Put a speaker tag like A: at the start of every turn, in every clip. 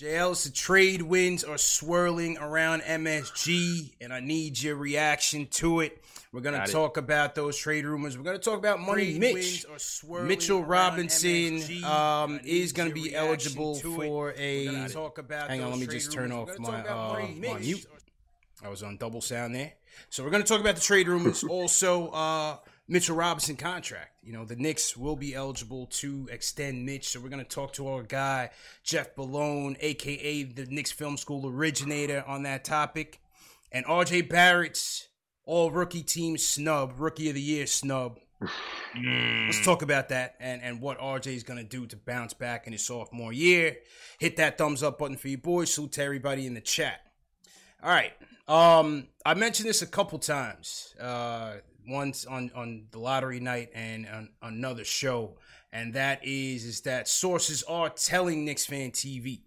A: JL's the trade winds are swirling around MSG, and I need your reaction to it. We're gonna Got talk it. about those trade rumors. We're gonna talk about money. Mitch Mitchell Robinson um, is gonna be eligible for a. Hang on, let me just turn rumors. off my, uh, my mute. I was on double sound there. So we're gonna talk about the trade rumors. also, uh, Mitchell Robinson contract. You know, the Knicks will be eligible to extend Mitch. So we're going to talk to our guy, Jeff Bellone, aka the Knicks Film School originator, on that topic. And RJ Barrett's all rookie team snub, rookie of the year snub. Let's talk about that and, and what RJ is going to do to bounce back in his sophomore year. Hit that thumbs up button for you boys. Salute to everybody in the chat. All right. Um, I mentioned this a couple times. Uh, once on on the lottery night and on, another show, and that is is that sources are telling Knicks fan TV.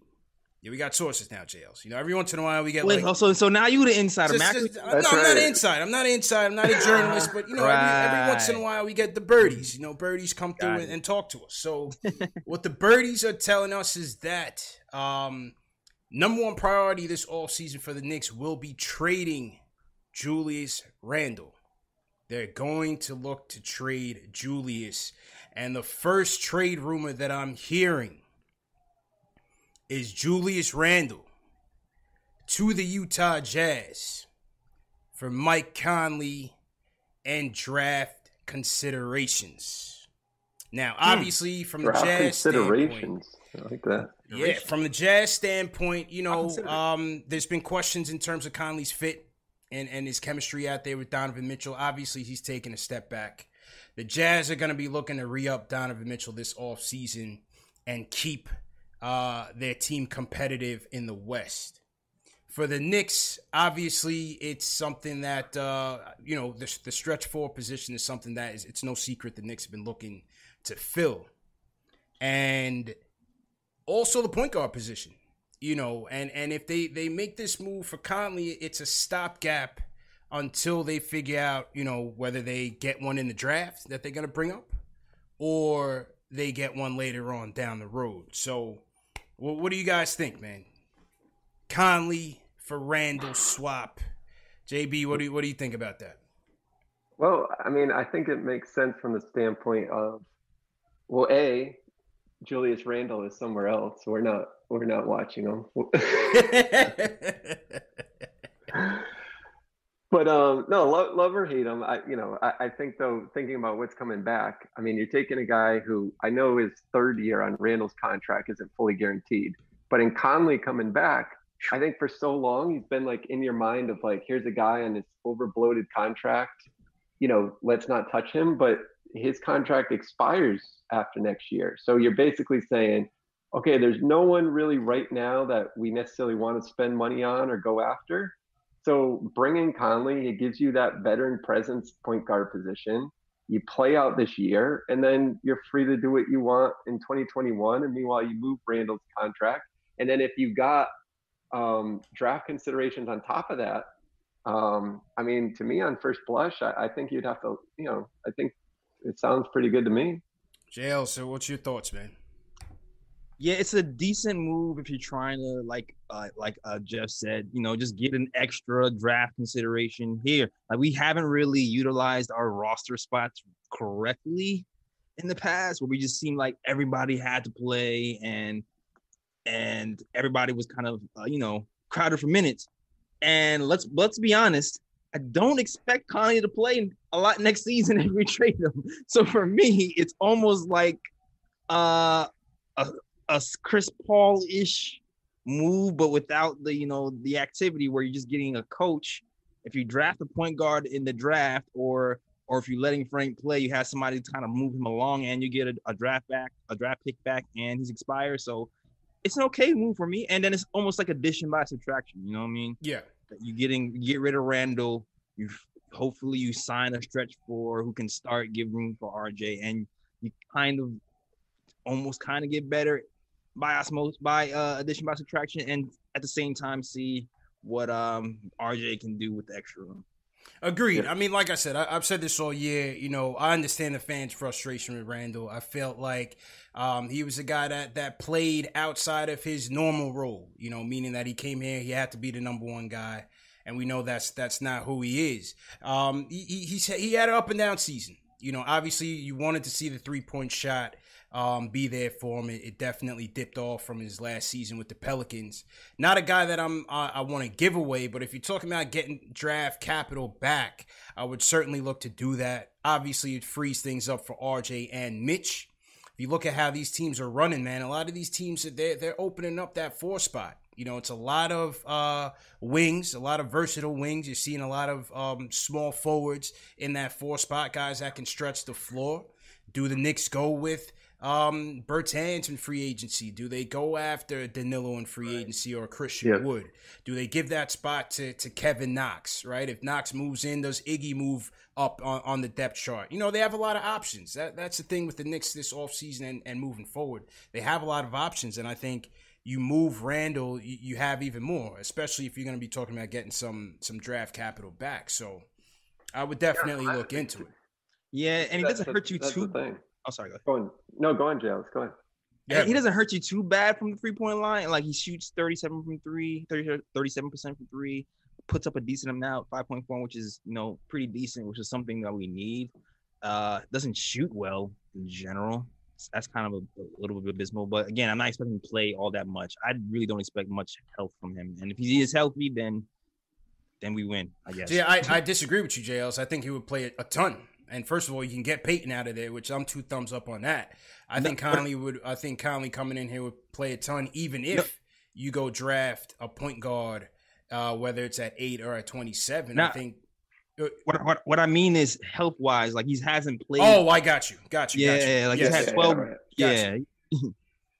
A: Yeah, we got sources now, jails. You know, every once in a while we get Wait,
B: like. So, so now you the insider, just, just,
A: no, I'm not inside. I'm not inside. I'm not a journalist, but you know, right. every, every, once in a while we get the birdies. You know, birdies come through and, and, talk to us. So, what the birdies are telling us is that um, number one priority this all season for the Knicks will be trading Julius Randle. They're going to look to trade Julius. And the first trade rumor that I'm hearing is Julius Randle to the Utah Jazz for Mike Conley and draft considerations. Now, hmm. obviously, from the draft Jazz considerations. Standpoint, I like that. Yeah, from the Jazz standpoint, you know, um, there's been questions in terms of Conley's fit and, and his chemistry out there with Donovan Mitchell. Obviously, he's taking a step back. The Jazz are going to be looking to re up Donovan Mitchell this offseason and keep uh, their team competitive in the West. For the Knicks, obviously, it's something that, uh, you know, the, the stretch four position is something that is, it's no secret the Knicks have been looking to fill. And also the point guard position you know, and and if they they make this move for Conley, it's a stopgap until they figure out, you know, whether they get one in the draft that they're gonna bring up, or they get one later on down the road. So, well, what do you guys think, man? Conley for Randle swap. JB, what do you what do you think about that?
C: Well, I mean, I think it makes sense from the standpoint of, well, a Julius Randle is somewhere else. We're not we're not watching them. but um, no, love, love or hate him. I you know I, I think though thinking about what's coming back. I mean, you're taking a guy who I know his third year on Randle's contract isn't fully guaranteed, but in Conley coming back, I think for so long he's been like in your mind of like here's a guy on this over bloated contract. You know, let's not touch him. But his contract expires after next year. So you're basically saying, okay, there's no one really right now that we necessarily want to spend money on or go after. So bringing Conley, it gives you that veteran presence point guard position. you play out this year, and then you're free to do what you want in 2021. And meanwhile, you move Randle's contract. And then if you got um, draft considerations on top of that, um, I mean, to me, on first blush, I, I, think you'd have to, you know, I think it sounds pretty good to me.
A: JL, so what's your thoughts, man?
B: Yeah, it's a decent move if you're trying to, like, uh, like uh, Jeff said, you know, just get an extra draft consideration here. Like, we haven't really utilized our roster spots correctly in the past, where we just seemed like everybody had to play and and everybody was kind of, uh, you know, crowded for minutes. And let's let's be honest, I don't expect Conley to play a lot next season if we trade him. So for me, it's almost like uh, a, a Chris Paul ish move, but without the you know the activity where you're just getting a coach. If you draft a point guard in the draft, or or if you're letting Frank play, you have somebody to kind of move him along, and you get a, a draft back, a draft pick back, and he's expired. So it's an okay move for me. And then it's almost like addition by subtraction. You know what I mean?
A: Yeah
B: you getting get rid of Randle. You hopefully you sign a stretch for who can start, give room for RJ, and you kind of almost kind of get better by osmosis by uh, addition by subtraction, and at the same time see what um RJ can do with the extra room.
A: Agreed. I mean, like I said, I, have said this all year. You know, I understand the fans' frustration with Randle. I felt like um, he was a guy that that played outside of his normal role. You know, meaning that he came here, he had to be the number one guy, and we know that's that's not who he is. Um, he, he, he had an up and down season. You know, obviously, you wanted to see the three point shot um, be there for him. It, it, definitely dipped off from his last season with the Pelicans. Not a guy that I'm I, I want to give away, but if you're talking about getting draft capital back, I would certainly look to do that. Obviously, it frees things up for RJ and Mitch. If you look at how these teams are running, man, a lot of these teams they're they're opening up that four spot. You know, it's a lot of uh, wings, a lot of versatile wings. You're seeing a lot of um, small forwards in that four spot, guys that can stretch the floor. Do the Knicks go with um, Bertans in free agency? Do they go after Danilo in free right. agency or Christian yep. Wood? Do they give that spot to, to Kevin Knox, right? If Knox moves in, does Iggy move up on, on the depth chart? You know, they have a lot of options. That That's the thing with the Knicks this offseason and, and moving forward. They have a lot of options, and I think you move Randle, you, you have even more, especially if you're going to be talking about getting some some draft capital back. So I would definitely yeah, look into it.
B: Yeah, and it doesn't hurt you too. Oh, sorry. Go,
C: go on. No, go on, Jails. Go on.
B: Yeah, he doesn't hurt you too bad from the three point line. Like he shoots 37 from three, 37 percent from three, puts up a decent amount, 5.4, which is you know pretty decent, which is something that we need. Uh, doesn't shoot well in general. That's kind of a, a little bit abysmal. But again, I'm not expecting to play all that much. I really don't expect much help from him. And if he is healthy, then then we win. I guess.
A: Yeah, I, I disagree with you, JLs. I think he would play a ton. And first of all, you can get Payton out of there, which I'm two thumbs up on that. I think Conley would. I think Conley coming in here would play a ton, even if no. you go draft a point guard, uh, whether it's at eight or at 27. Now, I think.
B: Uh, what, what what I mean is health wise, like he hasn't played.
A: Oh, I got you, got you.
B: Yeah,
A: got
B: you. like yes, he's had twelve. Yeah,
A: yeah. Got, you.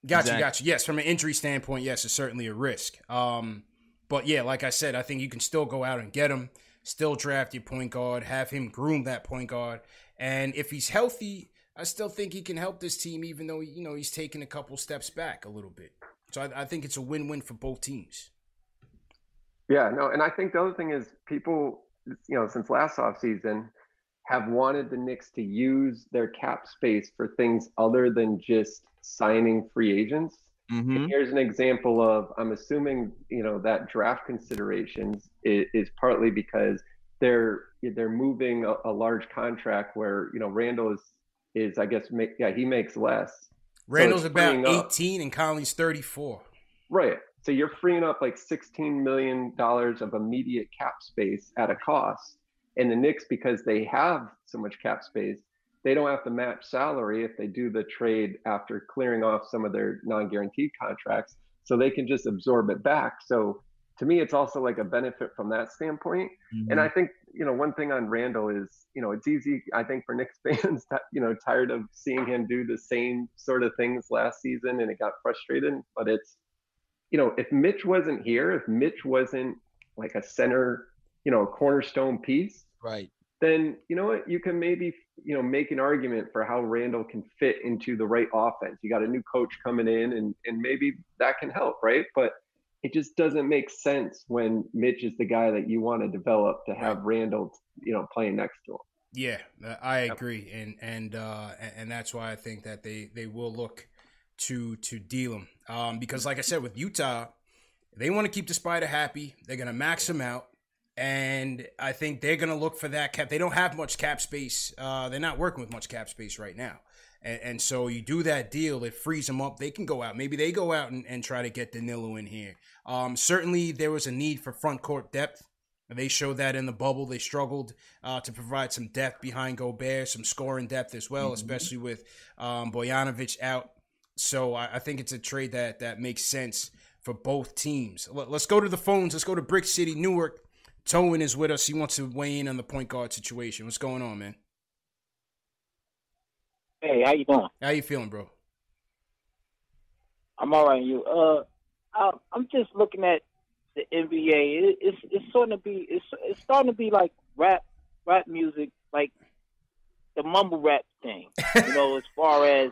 A: got exactly. you, got you. Yes, from an injury standpoint, yes, it's certainly a risk. Um, but yeah, like I said, I think you can still go out and get him still draft your point guard, have him groom that point guard. And if he's healthy, I still think he can help this team, even though, you know, he's taken a couple steps back a little bit. So I, I think it's a win win for both teams.
C: Yeah, no, and I think the other thing is people, you know, since last offseason have wanted the Knicks to use their cap space for things other than just signing free agents. Mm-hmm. here's an example of I'm assuming you know that draft considerations is, is partly because they're they're moving a, a, large contract where you know Randle is is I guess make, yeah he makes less.
A: Randle's so about 18 up. and Conley's 34.
C: Right. So you're freeing up like 16 million dollars of immediate cap space at a cost. And the Knicks, because they have so much cap space, they don't have to match salary if they do the trade after clearing off some of their non-guaranteed contracts so they can just absorb it back. So to me it's also like a benefit from that standpoint. Mm-hmm. and i think you know one thing on randle is you know it's easy i think for Knicks fans that you know tired of seeing him do the same sort of things last season and it got frustrated but it's you know if mitch wasn't here if mitch wasn't like a center you know cornerstone piece
B: right
C: then you know what? You can maybe you know make an argument for how Randle can fit into the right offense. You got a new coach coming in, and and maybe that can help, right? But it just doesn't make sense when Mitch is the guy that you want to develop to have Randle, you know, playing next to him.
A: Yeah, I agree, and and uh, and that's why I think that they they will look to to deal him um, because, like I said, with Utah, they want to keep the spider happy. They're gonna max him out, and I think they're gonna look for that cap. They don't have much cap space. Uh, they're not working with much cap space right now. And, and, so you do that deal, it frees them up. They can go out. Maybe they go out and, and try to get Danilo in here. Um, certainly, there was a need for front court depth. They showed that in the bubble. They struggled uh, to provide some depth behind Gobert, some scoring depth as well, mm-hmm. especially with um, Bogdanovic out. So I, I, think it's a trade that that makes sense for both teams. Let, us go to the phones. Let's go to Brick City, Newark. Towen is with us. He wants to weigh in on the point guard situation. What's going on, man?
D: Hey, how you doing?
A: How you feeling, bro?
D: I'm all right. You? Uh, I'm just looking at the NBA. it's it's starting to be it's it's starting to be like rap rap music, like the mumble rap thing. You know, as far as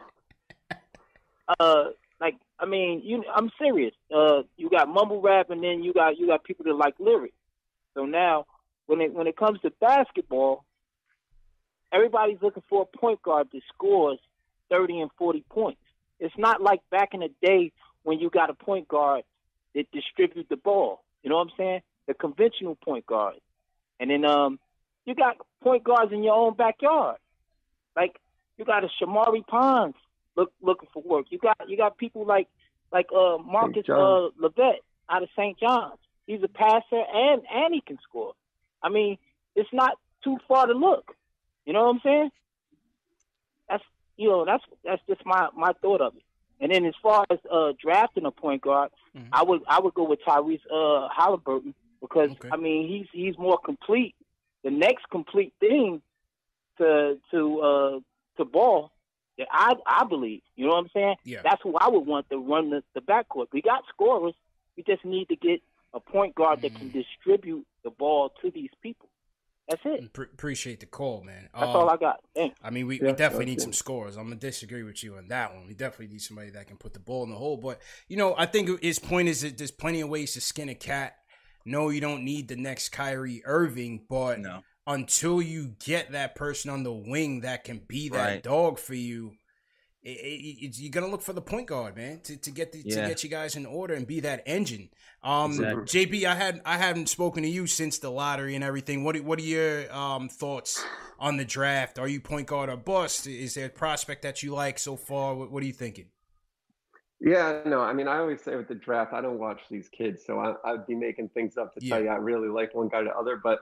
D: uh, like I mean, you I'm serious. Uh, you got mumble rap, and then you got you got people that like lyrics. So now, when it when it comes to basketball, everybody's looking for a point guard that scores 30 and 40 points. It's not like back in the day when you got a point guard that distribute the ball. You know what I'm saying? The conventional point guard. And then um you got point guards in your own backyard. Like you got a Shamorie Ponds look looking for work. You got you got people like like uh Marcus uh Levert out of St. John's. He's a passer and and he can score. I mean, it's not too far to look. You know what I'm saying? That's you know that's that's just my my thought of it. And then as far as uh, drafting a point guard, mm-hmm. I would I would go with Tyrese uh, Halliburton because okay. I mean he's he's more complete. The next complete thing to to uh, to ball, I I believe. You know what I'm saying?
A: Yeah.
D: That's who I would want to run the, the backcourt. We got scorers. We just need to get a point guard mm-hmm. that can mm. distribute the ball to these people. That's it.
A: Pre- appreciate the call, man.
D: That's um, all I got. Thanks.
A: I mean, we, yeah, we definitely need some scores. I'm gonna disagree with you on that one. We definitely need somebody that can put the ball in the hole. But you know, I think his point is that there's plenty of ways to skin a cat. No, you don't need the next Kyrie Irving, but no. until you get that person on the wing that can be that right. dog for you, it, it, you're gonna look for the point guard, man, to, to get the, yeah. to get you guys in order and be that engine. Um, exactly. JB, I had I haven't spoken to you since the lottery and everything. What what are your um, thoughts on the draft? Are you point guard or bust? Is there a prospect that you like so far? What, what are you thinking?
C: Yeah, no, I mean, I always say with the draft, I don't watch these kids, so I, would be making things up to yeah. tell you I really like one guy to other. But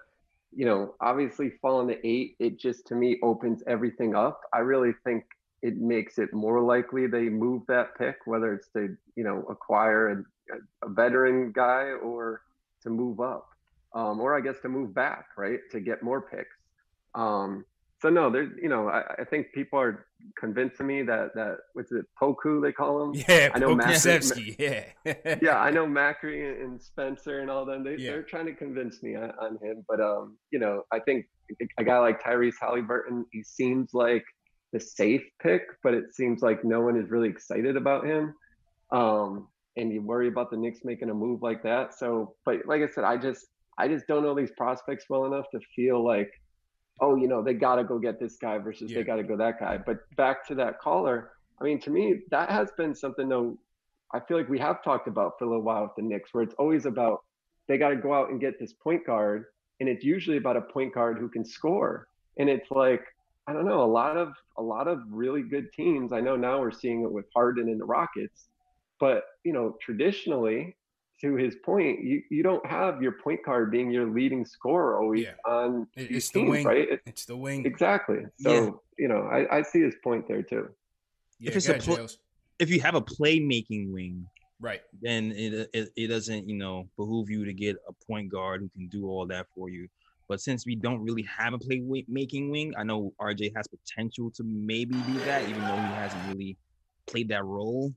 C: you know, obviously falling to eight, it just to me opens everything up. I really think it makes it more likely they move that pick, whether it's to you know acquire a, a veteran guy or to move up, um, or I guess to move back, right, to get more picks. Um, so no, there's you know I, I, think people are convincing me that that what's it Poku they call him?
A: Yeah, I know Macri,
C: yeah, yeah, I know Macri and Spencer and all them. They yeah. they're trying to convince me on, on him, but um, you know, I think a guy like Tyrese Halliburton, he seems like the safe pick, but it seems like no one is really excited about him. Um, and you worry about the Knicks making a move like that. So, but like I said, I just I just don't know these prospects well enough to feel like, oh, you know, they got to go get this guy versus yeah. they got to go that guy. But back to that caller, I mean, to me, that has been something though. I feel like we have talked about for a little while with the Knicks, where it's always about they got to go out and get this point guard, and it's usually about a point guard who can score. And it's like, I don't know, a lot of a lot of really good teams. I know now we're seeing it with Harden and the Rockets, but you know, traditionally, to his point, you, you don't have your point guard being your leading scorer always yeah. on
A: it's
C: the
A: wing,
C: right?
A: It, it's the wing.
C: Exactly. So, yeah. you know, I, I see his point there too.
B: Yeah, if, it's a pl- if you have a playmaking wing,
A: right,
B: then it, it it doesn't, you know, behoove you to get a point guard who can do all that for you. But since we don't really have a playmaking wing, I know RJ has potential to maybe do that, even though he hasn't really played that role.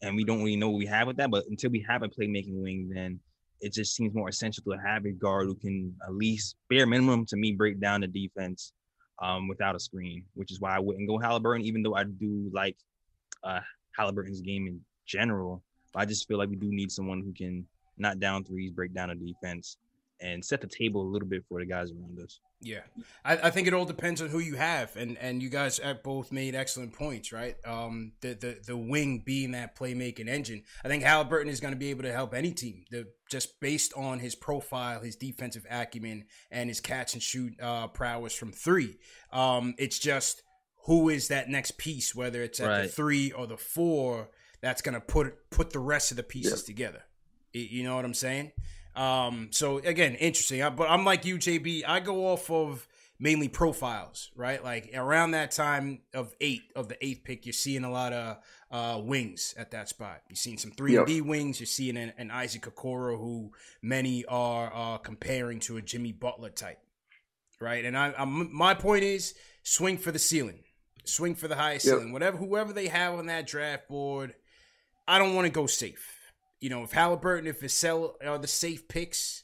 B: And we don't really know what we have with that. But until we have a playmaking wing, then it just seems more essential to have a guard who can at least bare minimum to me break down the defense um, without a screen, which is why I wouldn't go Halliburton, even though I do like uh, Halliburton's game in general. But I just feel like we do need someone who can knock down threes, break down a defense, and set the table a little bit for the guys around us.
A: Yeah, I, I, think it all depends on who you have, and and you guys have both made excellent points, right? Um, the the the wing being that playmaking engine. I think Halliburton is going to be able to help any team. The just based on his profile, his defensive acumen, and his catch and shoot uh, prowess from three. Um, it's just who is that next piece, whether it's at right. the three or the four, that's going to put put the rest of the pieces yeah. together. You know what I'm saying? Um, so again, interesting. But I'm like you, JB. I go off of mainly profiles, right? Like around that time of eight of the eighth pick, you're seeing a lot of uh, wings at that spot. You're seeing some three D wings. You're seeing an, an Isaac Okoro, who many are uh, comparing to a Jimmy Butler type, right? And I, I'm, my point is swing for the ceiling, swing for the highest yep. ceiling. Whatever, whoever they have on that draft board, I don't want to go safe you know, if Halliburton, if Vassell are the safe picks,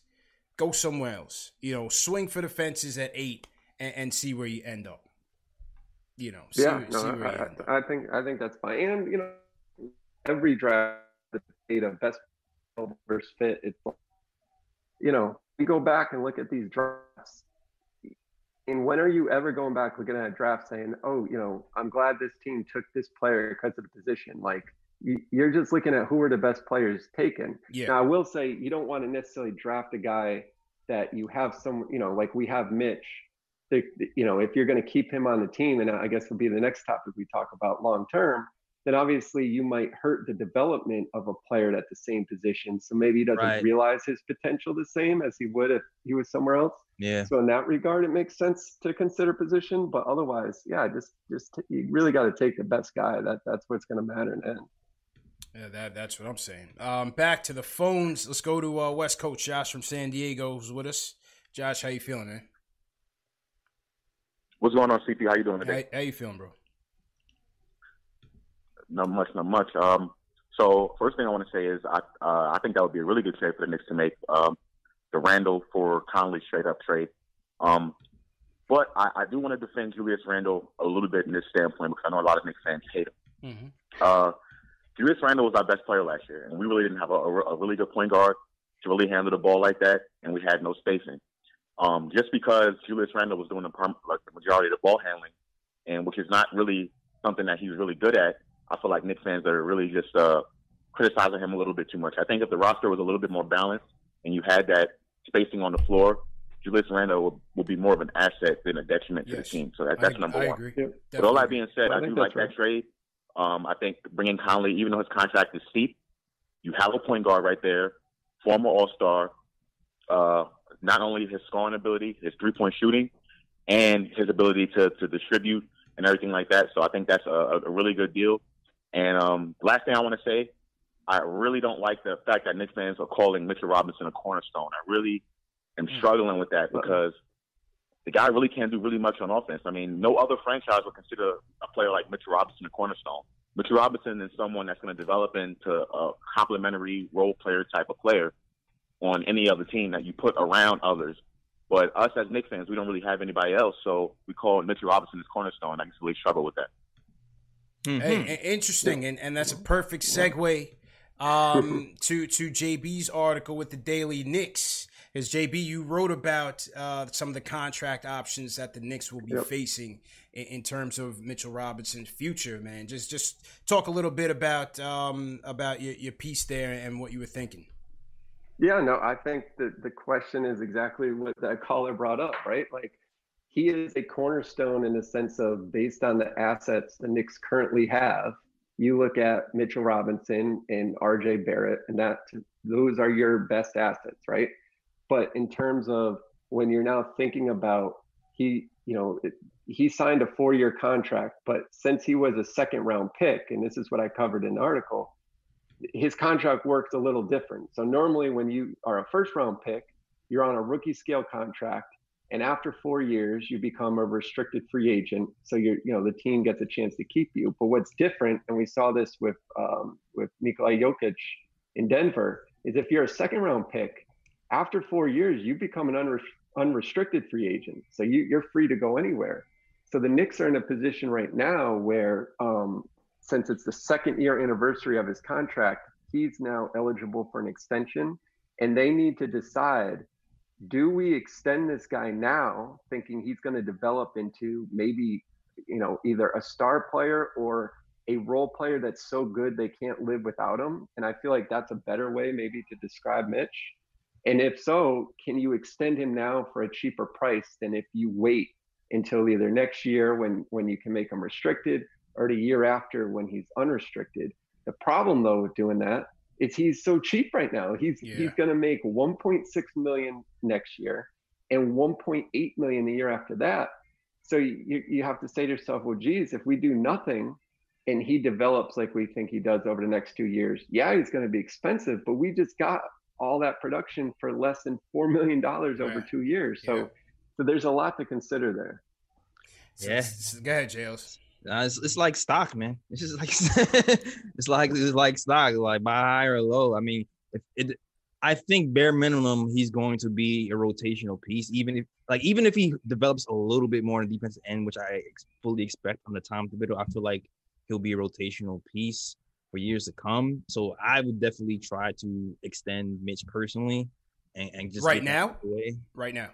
A: go somewhere else. You know, swing for the fences at eight and, and see where you end up. You know, see,
C: yeah, no, I, I, think I think that's fine. And you know, every draft the data best versus fit. It's you know, you go back and look at these drafts. And when are you ever going back looking at a draft saying, "Oh, you know, I'm glad this team took this player because of the position"? Like you're just looking at who are the best players taken. Yeah. Now, I will say you don't want to necessarily draft a guy that you have some, you know, like we have Mitch. you know, if you're going to keep him on the team, and I guess will be the next topic we talk about long term, then obviously you might hurt the development of a player at the same position. So maybe he doesn't right. realize his potential the same as he would if he was somewhere else.
B: Yeah.
C: So in that regard, it makes sense to consider position, but otherwise, yeah, just just you really got to take the best guy. That that's what's going to matter in the end.
A: Yeah, that that's what I'm saying. Um, back to the phones. Let's go to uh, West Coast. Josh from San Diego who's with us. Josh, how you feeling, man?
E: What's going on, CP? How you doing today?
A: How, how you feeling, bro?
E: Not much, not much. Um, so first thing I want to say is I uh, I think that would be a really good trade for the Knicks to make um, the Randle for Conley straight up trade. Um, but I, I do want to defend Julius Randle a little bit in this standpoint because I know a lot of Knicks fans hate him. Mm-hmm. Uh, Julius Randle was our best player last year, and we really didn't have a, a, really good point guard to really handle the ball like that, and we had no spacing. Um, just because Julius Randle was doing the, like the majority of the ball handling, and which is not really something that he's really good at, I feel like Knicks fans are really just uh, criticizing him a little bit too much. I think if the roster was a little bit more balanced and you had that spacing on the floor, Julius Randle will, will be more of an asset than a detriment yes. to the team. So that, that's I, number I one. Agree. But all that being said, I, I do like right. that trade. Um, I think bringing Conley, even though his contract is steep, you have a point guard right there, former All Star. Uh, not only his scoring ability, his three point shooting, and his ability to to distribute and everything like that. So I think that's a, a really good deal. And um, last thing I want to say, I really don't like the fact that Knicks fans are calling Mitchell Robinson a cornerstone. I really am hmm. struggling with that because the guy really can't do really much on offense. I mean, no other franchise would consider a player like Mitchell Robinson a cornerstone. Mitchell Robinson is someone that's going to develop into a complementary role player type of player on any other team that you put around others. But us as Knicks fans, we don't really have anybody else, so we call Mitchell Robinson his cornerstone. I just really struggle with that.
A: Mm-hmm. Hey, interesting, and, and that's a perfect segue um, to to JB's article with the Daily Knicks. Because JB, you wrote about uh, some of the contract options that the Knicks will be yep. facing in, in, terms of Mitchell Robinson's future. Man, just just talk a little bit about um, about your, your piece there and what you were thinking.
C: Yeah, no, I think that the question is exactly what that caller brought up, right? Like he is a cornerstone in the sense of based on the assets the Knicks currently have. You look at Mitchell Robinson and RJ Barrett, and that those are your best assets, right? But in terms of when you're now thinking about he, you know, it, he signed a four year contract, but since he was a second round pick, and this is what I covered in the article, his contract works a little different. So normally when you are a first round pick, you're on a rookie scale contract. And after four years, you become a restricted free agent. So you're, you know, the team gets a chance to keep you. But what's different, and we saw this with um, with Nikola Jokic in Denver, is if you're a second round pick, after four years, you become an unre- unrestricted free agent. So you, you're free to go anywhere. So the Knicks are in a position right now where, um, since it's the second year anniversary of his contract, he's now eligible for an extension. And they need to decide do we extend this guy now, thinking he's going to develop into maybe, you know, either a star player or a role player that's so good they can't live without him? And I feel like that's a better way, maybe, to describe Mitch. And if so, can you extend him now for a cheaper price than if you wait until either next year when when you can make him restricted or the year after when he's unrestricted? The problem though with doing that is he's so cheap right now. He's yeah. he's going to make 1.6 million next year and 1.8 million the year after that. So you you have to say to yourself, well, geez, if we do nothing and he develops like we think he does over the next two years, yeah, he's going to be expensive, but we just got all that production for less than four million dollars yeah. over two years. So, yeah. so there's a lot to consider there.
B: Yeah,
A: go ahead, Jails.
B: Uh, it's, it's like stock, man. It's just like it's like it's like stock, like buy high or low. I mean, if it, I think bare minimum he's going to be a rotational piece, even if like even if he develops a little bit more in the defensive end, which I ex- fully expect on the Tom Thibodeau. I feel like he'll be a rotational piece for years to come. So I would definitely try to extend Mitch personally, and, and just
A: right now. Right now,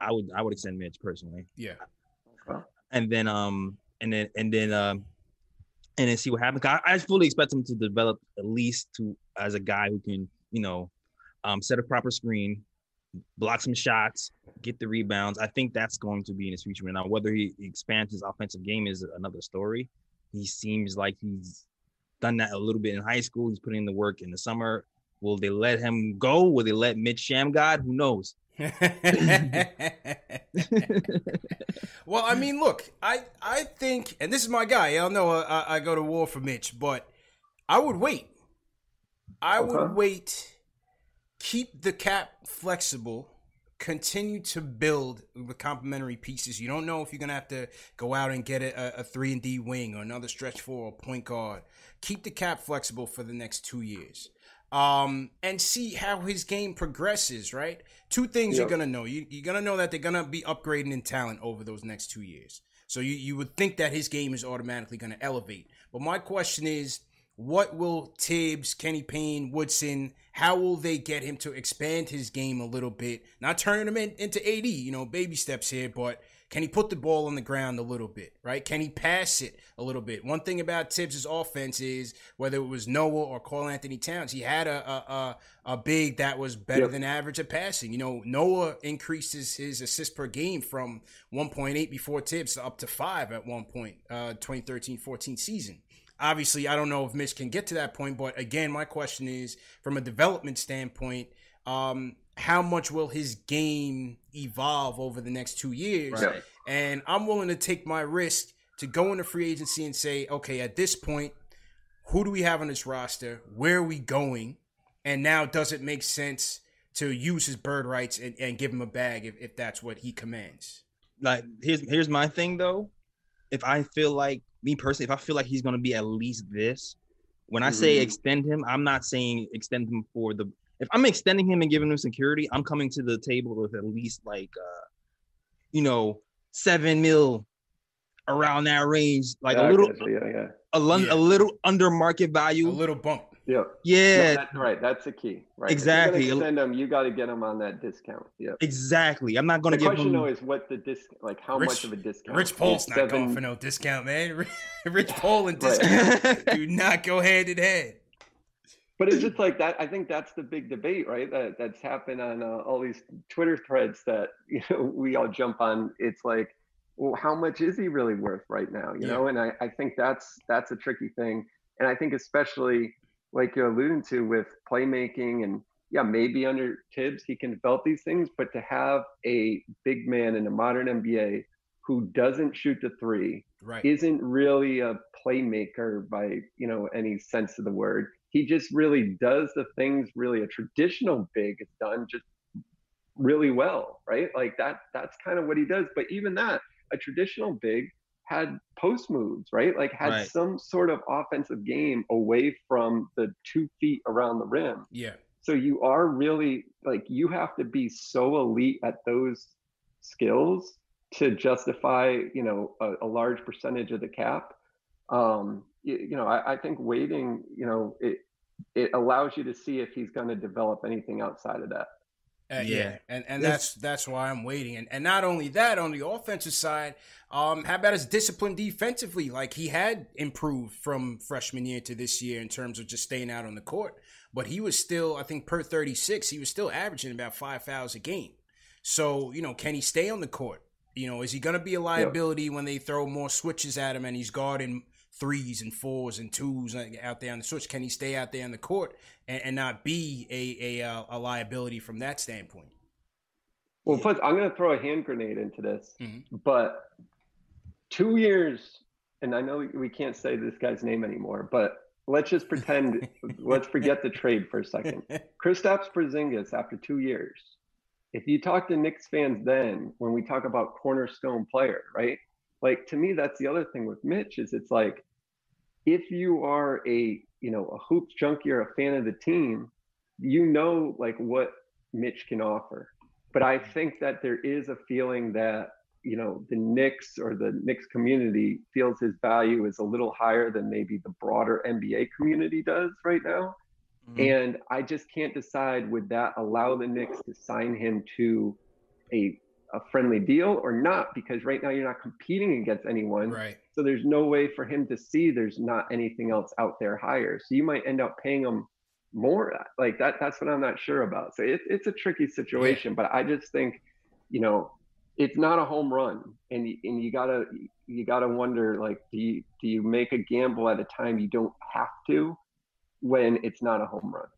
B: I would I would extend Mitch personally.
A: Yeah,
B: and then um and then and then um and then see what happens. I, I fully expect him to develop at least to as a guy who can you know um set a proper screen, block some shots, get the rebounds. I think that's going to be in his future. Now, whether he expands his offensive game is another story. He seems like he's done that a little bit in high school. He's putting in the work in the summer. Will they let him go? Will they let Mitch Shammgod? Who knows?
A: well, I mean, look, I I think, and this is my guy. Y'all know I, I go to war for Mitch, but I would wait. I okay. would wait. Keep the cap flexible. Continue to build with complementary pieces. You don't know if you're gonna have to go out and get a, a three and D wing or another stretch four or point guard keep the cap flexible for the next two years um, and see how his game progresses, right? Two things yep. you're gonna know. You, are gonna know that they're gonna be upgrading in talent over those next two years. So you, you would think that his game is automatically gonna elevate. But my question is, what will Thibs, Kenny Payne, Woodson, how will they get him to expand his game a little bit? Not turning him in, into AD, you know, baby steps here, but can he put the ball on the ground a little bit, right? Can he pass it a little bit? One thing about Thibs' offense is whether it was Noah or Karl-Anthony Towns, he had a a, a, a big that was better yep. than average at passing. You know, Noah increases his assist per game from 1.8 before Thibs up to five at one point, uh, 2013-14 season. Obviously, I don't know if Mitch can get to that point, but again, my question is from a development standpoint, um, how much will his game evolve over the next two years? Right. And I'm willing to take my risk to go into free agency and say, okay, at this point, who do we have on this roster? Where are we going? And now, does it make sense to use his bird rights and, and give him a bag if, if that's what he commands?
B: Like, here's here's my thing though. If I feel like me personally, if I feel like he's going to be at least this, when I mm-hmm. say extend him, I'm not saying extend him for the if I'm extending him and giving him security, I'm coming to the table with at least like uh, you know, seven mil around that range, like yeah, a little, yeah, yeah. A, yeah. a little under market value,
A: a little bump.
C: Yeah,
B: yeah,
C: no, that's right. That's the key, right?
B: Exactly.
C: Send them. You got to get them on that discount. Yeah,
B: exactly. I'm not going to
C: give.
B: The
C: question though is what the discount, like how Rich, much of a discount?
A: Rich Paul's not seven... going for no discount, man. Rich Paul and discount do not go hand in hand
C: but it's just like that. I think that's the big debate, right? That that's happened on uh, all these Twitter threads that you know we all jump on. It's like, well, how much is he really worth right now? You yeah. know, and I, I think that's that's a tricky thing. And I think especially like you're alluding to with playmaking and yeah, maybe under Thibs he can develop these things, but to have a big man in a modern NBA who doesn't shoot the three, right. isn't really a playmaker by you know any sense of the word he just really does the things really a traditional big is done just really well, right? Like that that's kind of what he does. But even that, a traditional big had post moves, right? Like had right. some sort of offensive game away from the two feet around the rim.
A: Yeah.
C: So you are really like you have to be so elite at those skills to justify, you know, a, a large percentage of the cap. Um, you, you know, I, I think waiting, you know, it it allows you to see if he's going to develop anything outside of that.
A: Uh, yeah. yeah. and and that's that's why I'm waiting. And and not only that, on the offensive side, um, how about his discipline defensively? Like he had improved from freshman year to this year in terms of just staying out on the court, but he was still, I think, per 36, he was still averaging about five fouls a game. So you know, can he stay on the court? You know, is he going to be a liability yep. when they throw more switches at him and he's guarding threes and fours and twos out there on the switch? Can he stay out there on the court and, and not be a, a, uh, a liability from that standpoint?
C: Well, plus, I'm going to throw a hand grenade into this, mm-hmm. but two years, and I know we can't say this guy's name anymore, but let's just pretend, let's forget the trade for a second. Kristaps Porzingis, after two years, if you talk to Knicks fans then, when we talk about cornerstone player, right? Like to me that's the other thing with mitch is it's like if you are a you know a hoops junkie or a fan of the team you know like what mitch can offer but i think that there is a feeling that you know the Knicks or the Knicks community feels his value is a little higher than maybe the broader NBA community does right now. Mm-hmm. And I just can't decide would that allow the Knicks to sign him to a a friendly deal or not because right now you're not competing against anyone.
A: Right.
C: So there's no way for him to see there's not anything else out there higher. So you might end up paying him more like that that's what i'm not sure about. So it, it's a tricky situation yeah. but i just think you know it's not a home run and and you gotta you gotta wonder like do you do you make a gamble at a time you don't have to when it's not a home run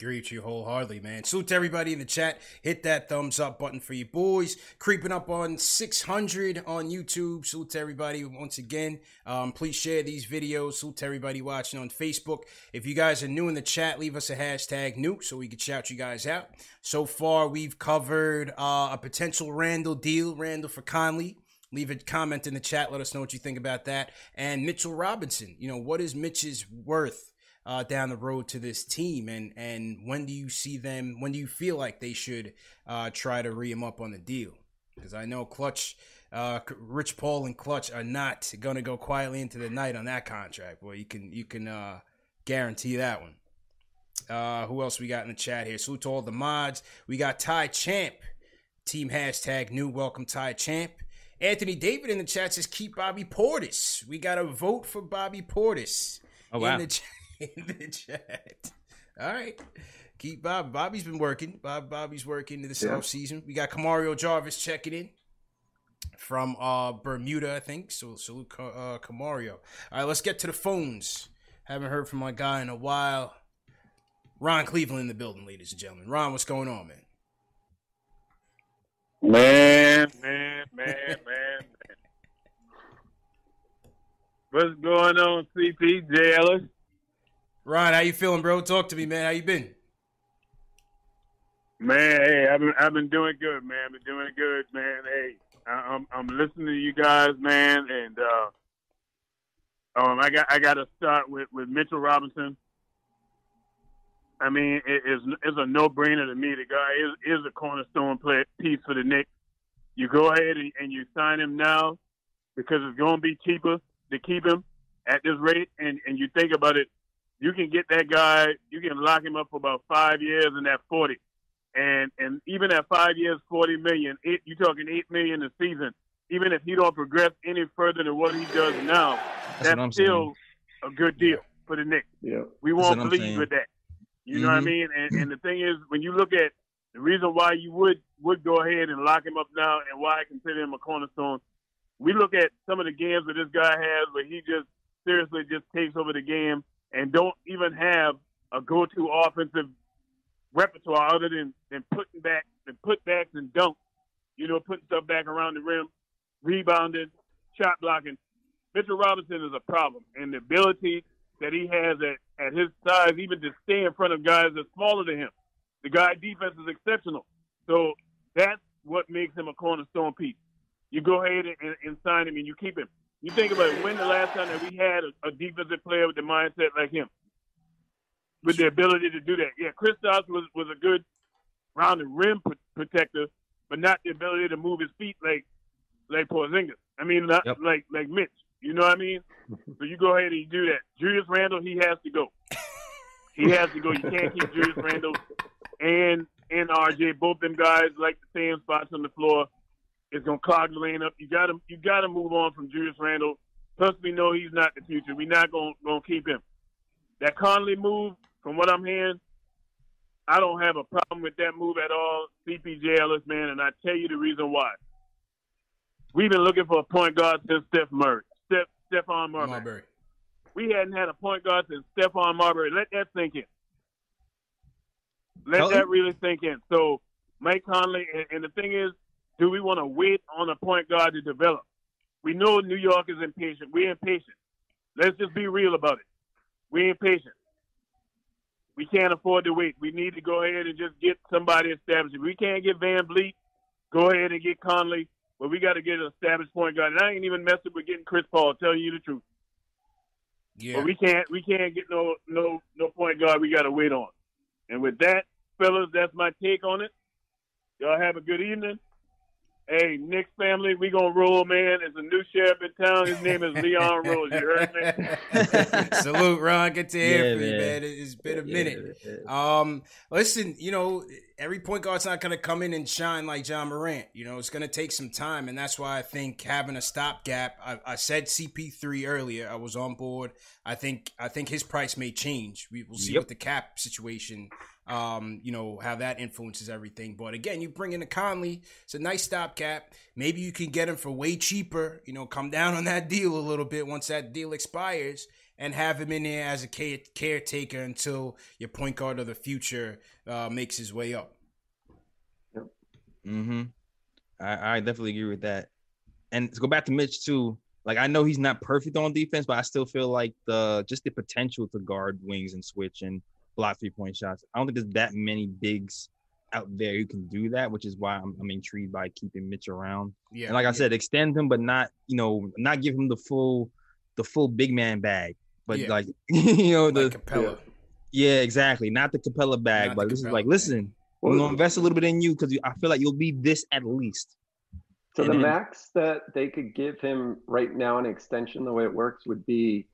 A: Agree with you wholeheartedly, man. Salute to everybody in the chat. Hit that thumbs up button for you boys. Creeping up on 600 on YouTube. Salute to everybody once again. Um, please share these videos. Salute to everybody watching on Facebook. If you guys are new in the chat, leave us a hashtag new so we can shout you guys out. So far, we've covered uh, a potential Randle deal, Randle for Conley. Leave a comment in the chat. Let us know what you think about that. And Mitchell Robinson. You know, what is Mitch's worth? Uh, down the road to this team? And and when do you see them? When do you feel like they should uh, try to re him up on the deal? Because I know Klutch, uh, Rich Paul and Klutch are not going to go quietly into the night on that contract. Well, you can you can uh, guarantee that one. Uh, who else we got in the chat here? Salute to all the mods. We got Ty Champ. Team hashtag new welcome Ty Champ. Anthony David in the chat says keep Bobby Portis. We got a vote for Bobby Portis.
B: Oh wow.
A: In the, in the chat. All right. Keep Bob. Bobby's been working. Bob Bobby's working this yeah. off season. We got Kamario Jarvis checking in from uh, Bermuda, I think. So salute uh, Kamario. All right, let's get to the phones. Haven't heard from my guy in a while. Ron Cleveland in the building, ladies and gentlemen. Ron, what's going on, man?
F: Man, man, man, man, man. What's going on, CP Ellis?
A: Ron, how you feeling, bro? Talk to me, man. How you been?
F: Man, hey, I've been I've been doing good, man. I've been doing good, man. Hey, I, am I'm listening to you guys, man, and uh, um, I got I got to start with with Mitchell Robinson. I mean, it is it's a no brainer to me. The guy is is a cornerstone play, piece for the Knicks. You go ahead and, and you sign him now because it's going to be cheaper to keep him at this rate. And and you think about it, you can get that guy, you can lock him up for about five years and that 40. And and even at five years, 40 million, eight, you're talking 8 million a season. Even if he don't progress any further than what he does now, that's, that's still saying. a good deal for the Knicks.
C: Yeah.
F: We won't believe with that. You mm-hmm. know what I mm-hmm. mean? And, and the thing is, when you look at the reason why you would would go ahead and lock him up now, and why I consider him a cornerstone, we look at some of the games that this guy has where he just seriously just takes over the game and don't even have a go-to offensive repertoire other than, than putting back and putbacks and dunk, You know, putting stuff back around the rim, rebounding, shot blocking. Mitchell Robinson is a problem, and the ability that he has at, at his size, even to stay in front of guys that's smaller than him. The guy defense is exceptional. So that's what makes him a cornerstone piece. You go ahead and, and sign him and you keep him. You think about it, when the last time that we had a, a defensive player with the mindset like him? with the ability to do that. Yeah, Kristaps was was a good round the rim protector, but not the ability to move his feet like like Porzingis. I mean, not yep. like like Mitch. You know what I mean? so you go ahead and you do that. Julius Randle, he has to go. He has to go. You can't keep Julius Randle and and RJ. Both them guys like the same spots on the floor. It's gonna clog the lane up. You gotta you gotta move on from Julius Randle. Plus, we know he's not the future. We're not gonna gonna keep him. That Conley move, from what I'm hearing, I don't have a problem with that move at all. CPJ Ellis, man, and I tell you the reason why. We've been looking for a point guard since Steph Murray, Steph, Stephon Marbury. Marbury. We hadn't had a point guard since Stephon Marbury. Let that sink in. Let that really sink in. So Mike Conley, and, and the thing is, do we want to wait on a point guard to develop? We know New York is impatient. We're impatient. Let's just be real about it. We're impatient. We can't afford to wait. We need to go ahead and just get somebody established. If we can't get VanVleet, go ahead and get Conley. But we got to get an established point guard. And I ain't even messing with getting Chris Paul. Telling you the truth. Yeah. But we can't we can't get no no no point guard. We got to wait on. And with that, fellas, that's my take on it. Y'all have a good evening. Hey, Knicks family, we gonna rule, man. There's a new sheriff in town. His name is Leon Rose. You heard
A: me? Salute, Ron. Good to hear yeah, from you, man. It's been a minute. Yeah, um, listen, you know, every point guard's not gonna come in and shine like John Morant. You know, it's gonna take some time, and that's why I think having a stopgap. I, I said CP3 earlier. I was on board. I think I think his price may change. We will see yep. what the cap situation um, you know, how that influences everything. But again, you bring in a Conley, it's a nice stopgap. Maybe you can get him for way cheaper, you know, come down on that deal a little bit once that deal expires and have him in there as a caretaker until your point guard of the future uh, makes his way up.
B: Yep. Mm-hmm. I, I definitely agree with that. And to go back to Mitch too, like I know he's not perfect on defense, but I still feel like the just the potential to guard wings and switch and block three point shots. I don't think there's that many bigs out there who can do that, which is why I'm, I'm intrigued by keeping Mitch around. Yeah, and like I said, extend him, but not you know not give him the full the full big man bag, but yeah. like you know the like Capela. Yeah, exactly. Not the Capela bag, not but this Capela is like, listen, we're gonna invest a little bit in you because I feel like you'll be this at least.
C: So and the then, max that they could give him right now an extension, the way it works, would be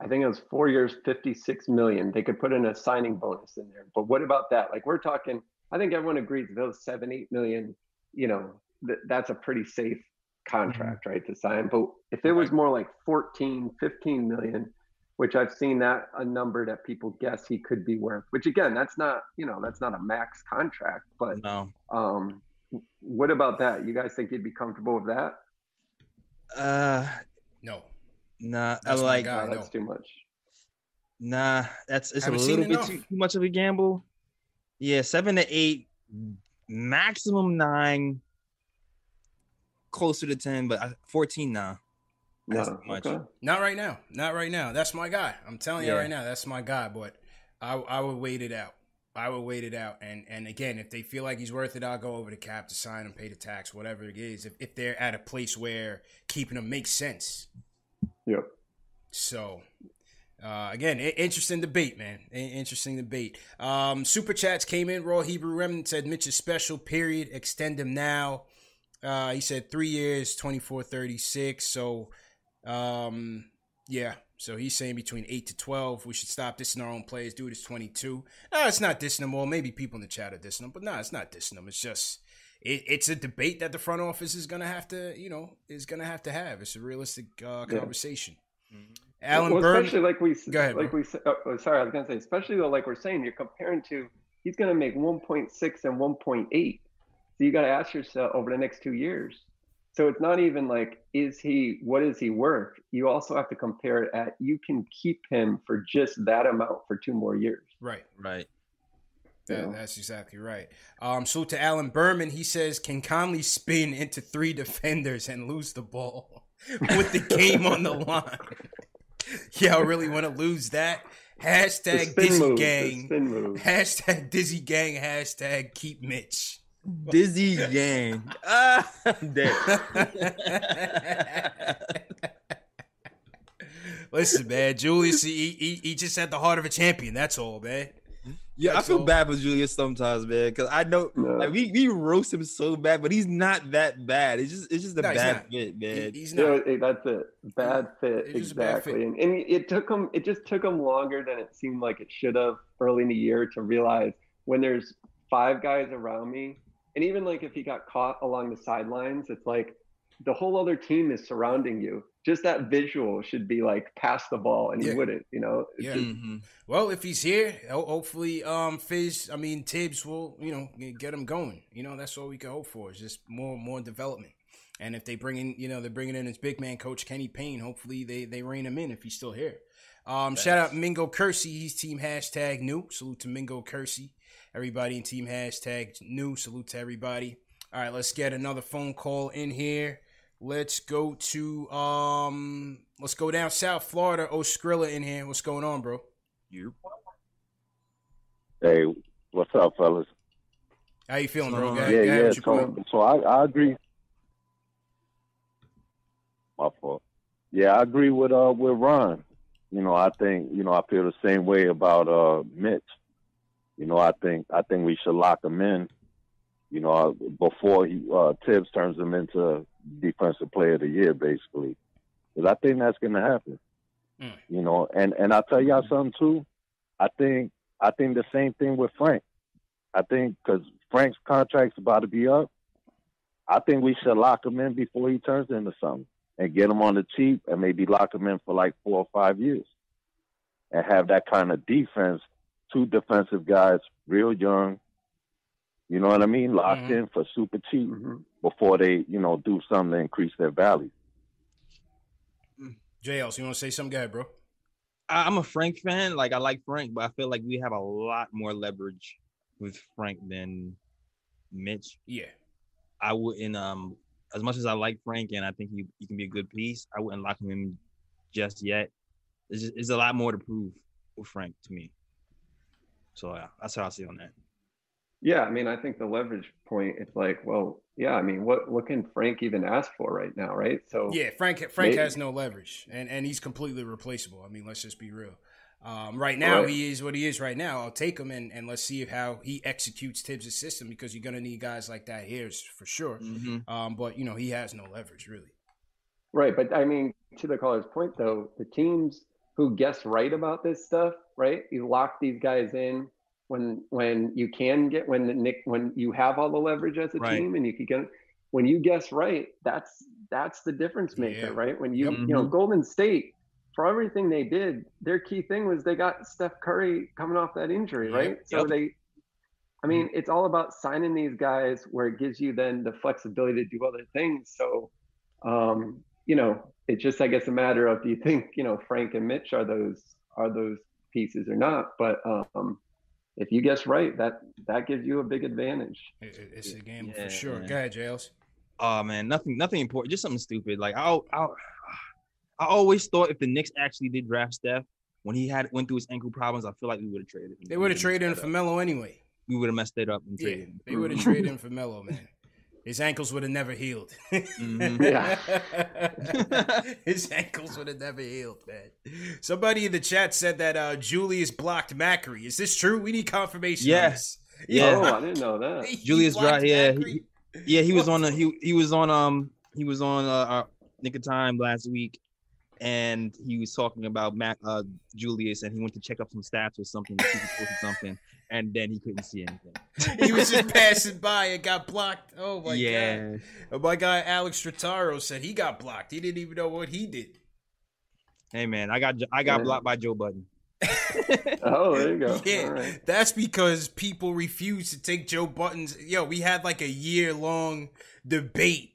C: I think it was four years, 56 million. They could put in a signing bonus in there. But what about that? Like we're talking, I think everyone agrees those seven, eight million, you know, th- that's a pretty safe contract, mm-hmm. right, to sign. But if it was more like 14, 15 million, which I've seen that a number that people guess he could be worth, which again, that's not, you know, that's not a max contract, but no. um, what about that? You guys think you'd be comfortable with that?
B: Uh,
A: no.
B: Nah, that's I like
C: guy, that's too much.
B: Nah, that's it's a little bit too, too, much of a gamble. Yeah, seven to eight, maximum nine, closer to ten, but fourteen now.
A: Nah. That's much. Okay. Not right now. Not right now. That's my guy. I'm telling yeah. you right now, that's my guy. But I I would wait it out. I would wait it out. And and again, if they feel like he's worth it, I'll go over the cap to sign him, pay the tax, whatever it is. If if they're at a place where keeping him makes sense.
C: Yep.
A: So, uh, again, interesting debate, man. interesting debate. Um, super chats came in. Raw Hebrew Remnant said Mitch is special, period. Extend him now. Uh, he said three years, 24 36. So, um, yeah. So he's saying between 8 to 12. We should stop dissing our own players. Dude is 22. No, it's not dissing them all. Maybe people in the chat are dissing them, but no, it's not dissing them. It's just it, it's a debate that the front office is going to have to, you know, is going to have to have. It's a realistic uh, conversation. Yeah. Mm-hmm.
C: Alan well, Byrne, especially like we, ahead, like bro. we, oh, oh, sorry, I was going to say, especially though, like we're saying, you're comparing to, he's going to make 1.6 and 1.8. So you got to ask yourself over the next two years. So it's not even like, is he, what is he worth? You also have to compare it at, you can keep him for just that amount for two more years.
A: Right.
B: Right.
A: That, that's exactly right. Um, so to Alan Berman, he says, "Can Conley spin into three defenders and lose the ball with the game on the line?" yeah, I really want to lose that. Hashtag Dizzy move, Gang. Hashtag Dizzy Gang. Hashtag Keep Mitch.
B: Dizzy Gang. ah,
A: Listen, man, Julius, he, he, he just had the heart of a champion. That's all, man.
B: Yeah, That's I feel all. bad for Julius sometimes, man, because I know like, we, we roast him so bad, but he's not that bad. It's just it's just a no, bad fit, man.
C: He, he's not. Yeah, that's it. Bad fit, exactly. Bad fit. And, and it took him. It just took him longer than it seemed like it should have early in the year to realize when there's five guys around me, and even like if he got caught along the sidelines, it's like the whole other team is surrounding you just that visual should be like pass the ball and he wouldn't you know?
A: Yeah. Just... Mm-hmm. well if he's here hopefully um fizz i mean thibs will you know get him going. You know that's all we can hope for is just more more development. And if they bring in you know they're bringing in his big man coach kenny payne hopefully they they rein him in if he's still here. Um shout out mingo kersey he's team hashtag new. Salute to mingo kersey. Everybody in team hashtag new salute to everybody. All right let's get another phone call in here Let's go to um let's go down South Florida. Oh Skrilla in here. What's going on, bro?
G: You. Hey, what's up, fellas?
A: How you feeling, bro?
G: yeah, yeah. So, so I, I agree. My fault. Yeah, I agree with uh with Ron. You know, I think you know I feel the same way about uh Mitch. You know, I think I think we should lock him in. You know, uh, before he uh, Thibs turns him into defensive player of the year, basically. Because I think that's going to happen. Mm. You know, and and I'll tell y'all mm-hmm. something too. I think I think the same thing with Frank. I think because Frank's contract's about to be up, I think we should lock him in before he turns into something and get him on the cheap and maybe lock him in for like four or five years and have that kind of defense. Two defensive guys, real young, you know what I mean? Locked mm-hmm. in for super cheap mm-hmm. Before they, you know, do something to increase their value.
A: JL, so you want to say something? guy, bro.
B: I'm a Frank fan. Like I like Frank, but I feel like we have a lot more leverage with Frank than Mitch.
A: Yeah.
B: I wouldn't um as much as I like Frank and I think he, he can be a good piece, I wouldn't lock him in just yet. There's, just, there's a lot more to prove with Frank to me. So yeah, that's how I see on that.
C: Yeah, I mean, I think the leverage point, it's like, well, yeah, I mean, what what can Frank even ask for right now, right? So
A: yeah, Frank Frank maybe. has no leverage, and and he's completely replaceable. I mean, let's just be real. Um, right now, right. he is what he is. Right now, I'll take him and, and let's see how he executes Thibs' system because you're gonna need guys like that here for sure. Mm-hmm. Um, but you know, he has no leverage really.
C: Right, but I mean, to the caller's point though, the teams who guess right about this stuff, right? You lock these guys in when when you can get when the Nick when you have all the leverage as a right. team and you can get when you guess right, that's that's the difference maker, yeah. right? When you mm-hmm. you know mm-hmm. Golden State for everything they did, their key thing was they got Steph Curry coming off that injury, right? Yep. So they I mean, it's all about signing these guys where it gives you then the flexibility to do other things. So um, you know, it's just I guess a matter of do you think, you know, Frank and Mitch are those are those pieces or not? But um if you guess right, that that gives you a big advantage.
A: It's a game yeah, for sure. Man. Go ahead, Jails.
B: Oh man, nothing, nothing important. Just something stupid. Like I, I, I always thought if the Knicks actually did draft Steph when he had went through his ankle problems, I feel like we would have traded him.
A: They would have traded him for Melo anyway.
B: We would have messed it up and
A: yeah,
B: traded him.
A: They would have traded him for Melo, man. His ankles would have never healed. mm-hmm. Yeah. His ankles would have never healed, man. Somebody in the chat said that uh, Julius blocked Macri. Is this true? We need confirmation.
B: Yes.
C: Yeah. Oh, I didn't know that.
B: Julius blocked. Yeah. He, yeah. He was on. A, he he was on. Um. He was on. Uh, our Nick of Time last week, and he was talking about Mac, uh, Julius, and he went to check up some stats or something, something, and then he couldn't see anything.
A: he was just passing by and got blocked. Oh my yeah. god! Oh, my guy Alex Strataro said he got blocked. He didn't even know what he did.
B: Hey man, I got I got yeah. blocked by Joe Budden.
C: oh, there you go.
A: Yeah, right. that's because people refuse to take Joe Budden's. Yo, we had like a year long debate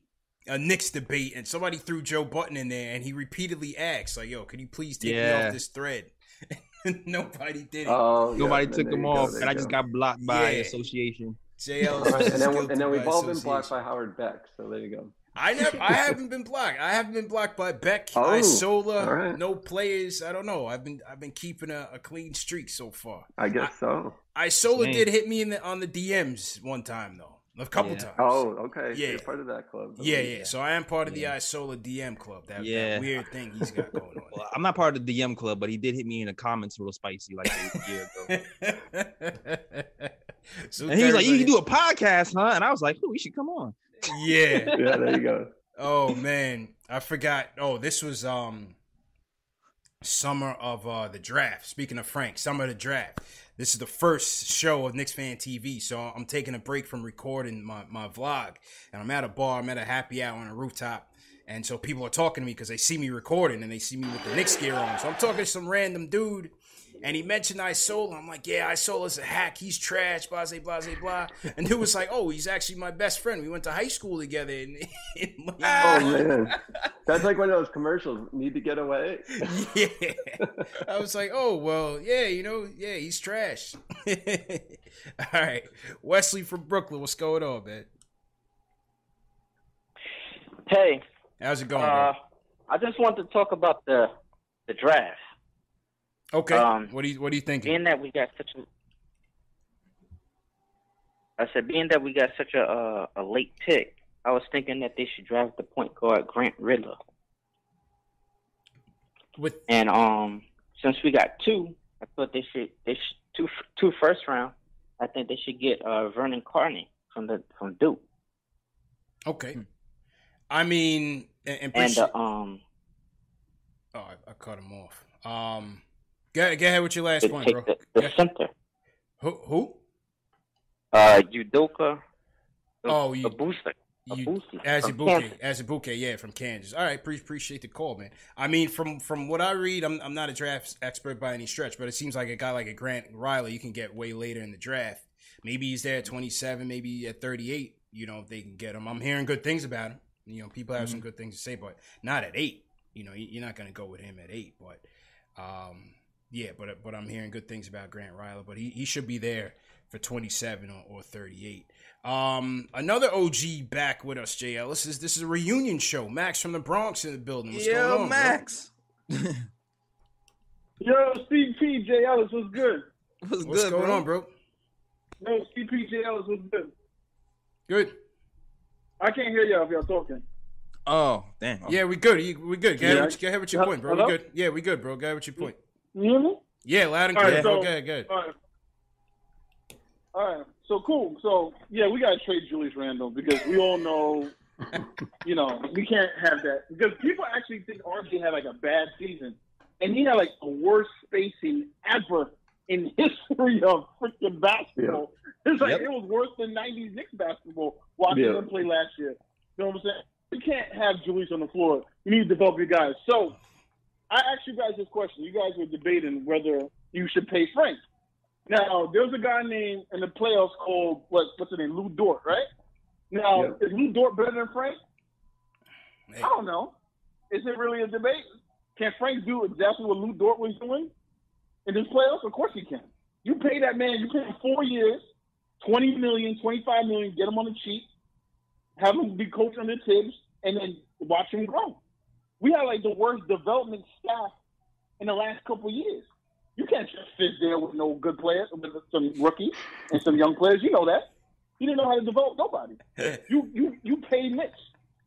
A: a Knicks debate, and somebody threw Joe Budden in there, and he repeatedly asked, like, "Yo, can you please take yeah. me off this thread?" Nobody did it.
B: Oh, Nobody yeah, took them off, and I just got blocked by yeah. association.
C: JL, and then and then we've all been blocked by Howard Beck. So there you go.
A: I never, I haven't been blocked. I haven't been blocked by Beck, oh, Isola, right. no players. I don't know. I've been, I've been keeping a, a clean streak so far.
C: I guess I, so.
A: Isola Dang. did hit me in the on the DMs one time though. A couple
B: Yeah.
A: times.
C: Oh, okay.
A: Yeah.
C: you're part of that club.
A: Yeah, yeah. So I am part of the Isola DM club. That, that weird thing he's got going on.
B: Well, I'm not part of the DM club, but he did hit me in the comments real spicy like a year ago.
A: So
B: And he was like, "You can do a podcast, huh?" And I was like, "Oh, we should come on."
A: Yeah.
C: Yeah, there you go.
A: Oh man, I forgot. Oh, this was um summer of uh the draft. Speaking of Frank, summer of the draft. This is the first show of Knicks Fan TV, so I'm taking a break from recording my, my vlog, and I'm at a bar. I'm at a happy hour on a rooftop, and so people are talking to me because they see me recording and they see me with the Knicks gear on. So I'm talking to some random dude, and he mentioned Isola. I'm like, yeah, Isola's a hack. He's trash. Blah blah blah blah blah. And dude was like, oh, he's actually my best friend. We went to high school together. In, in
C: Oh man, that's like one of those commercials. Need to get away.
A: yeah. I was like, oh well, yeah, you know, yeah, he's trash. All right, Wesley from Brooklyn, what's going on, man?
D: Hey,
A: How's it going,
D: uh, I just want to talk about the the draft.
A: Okay,
D: um,
A: what do you what are you thinking?
D: Being that we got such a, I said, being that we got such a uh, a late pick, I was thinking that they should draft the point guard Grant Riller.
A: With
D: And um, since we got two, I thought they should they should, two two first round. I think they should get uh, Vernon Carey from the from Duke.
A: okay, I mean, and, and,
D: And uh, um,
A: oh, I, I cut him off. Um, go, go ahead with your last point,
D: take
A: bro.
D: the, the center,
A: Who? Who?
D: uh, Udoka.
A: Oh, you-
D: Abusa.
A: You,
D: Abusi
A: as a
D: from
A: bouquet,
D: Kansas.
A: as a bouquet, yeah, from Kansas. All right, pre- appreciate the call, man. I mean, from from what I read, I'm I'm not a draft expert by any stretch, but it seems like a guy like a Grant Riller, you can get way later in the draft. Maybe he's there at 27, maybe at 38. You know, if they can get him. I'm hearing good things about him. You know, people have some good things to say, but not at eight. You know, you- you're not going to go with him at eight. But um, yeah, but but I'm hearing good things about Grant Riller. But he, he should be there for 27 or, or 38. Um, another OG back with us, JL. This is this is a reunion show. Max from the Bronx in the building. What's going on, bro?
B: Max.
H: Yo, CP J Ellis was good.
B: What's,
A: What's
B: good,
A: going
B: bro?
A: on, bro?
H: No, CP J Ellis was good.
A: Good.
H: I can't hear y'all if y'all talking.
B: Oh, damn.
A: Yeah, we good. You- We good. Go ahead,
H: Yeah.
A: with, go ahead with your point, bro. We good. Yeah, we good, bro. Go ahead with your point.
H: You hear me?
A: Yeah, loud and
H: All
A: clear.
H: right, so-
A: Go ahead, go ahead.
H: All right. All right. So cool. So yeah, we gotta trade Julius Randle because we all know, you know, we can't have that because people actually think RJ had like a bad season, and he had like the worst spacing ever in history of freaking basketball. It's like
B: Yep.
H: it was worse than '90s Knicks basketball watching
C: Yeah.
H: them play last year. You know what I'm saying? We can't have Julius on the floor. You need to develop your guys. So I asked you guys this question. You guys were debating whether you should pay Frank. Now, there's a guy named in the playoffs called what? What's his name? Lu Dort, right? Now,
C: Yeah.
H: is Lu Dort better than Frank?
A: Hey,
H: I don't know. Is it really a debate? Can Frank do exactly what Lu Dort was doing in this playoffs? Of course he can. You pay that man. You pay him four years, twenty million, twenty-five million. Get him on the cheap. Have him be coach under Thibs, and then watch him grow. We had like the worst development staff in the last couple years. You can't just sit there with no good players, with some rookies and some young players. You know that. You didn't know how to develop nobody. You you you pay Knicks.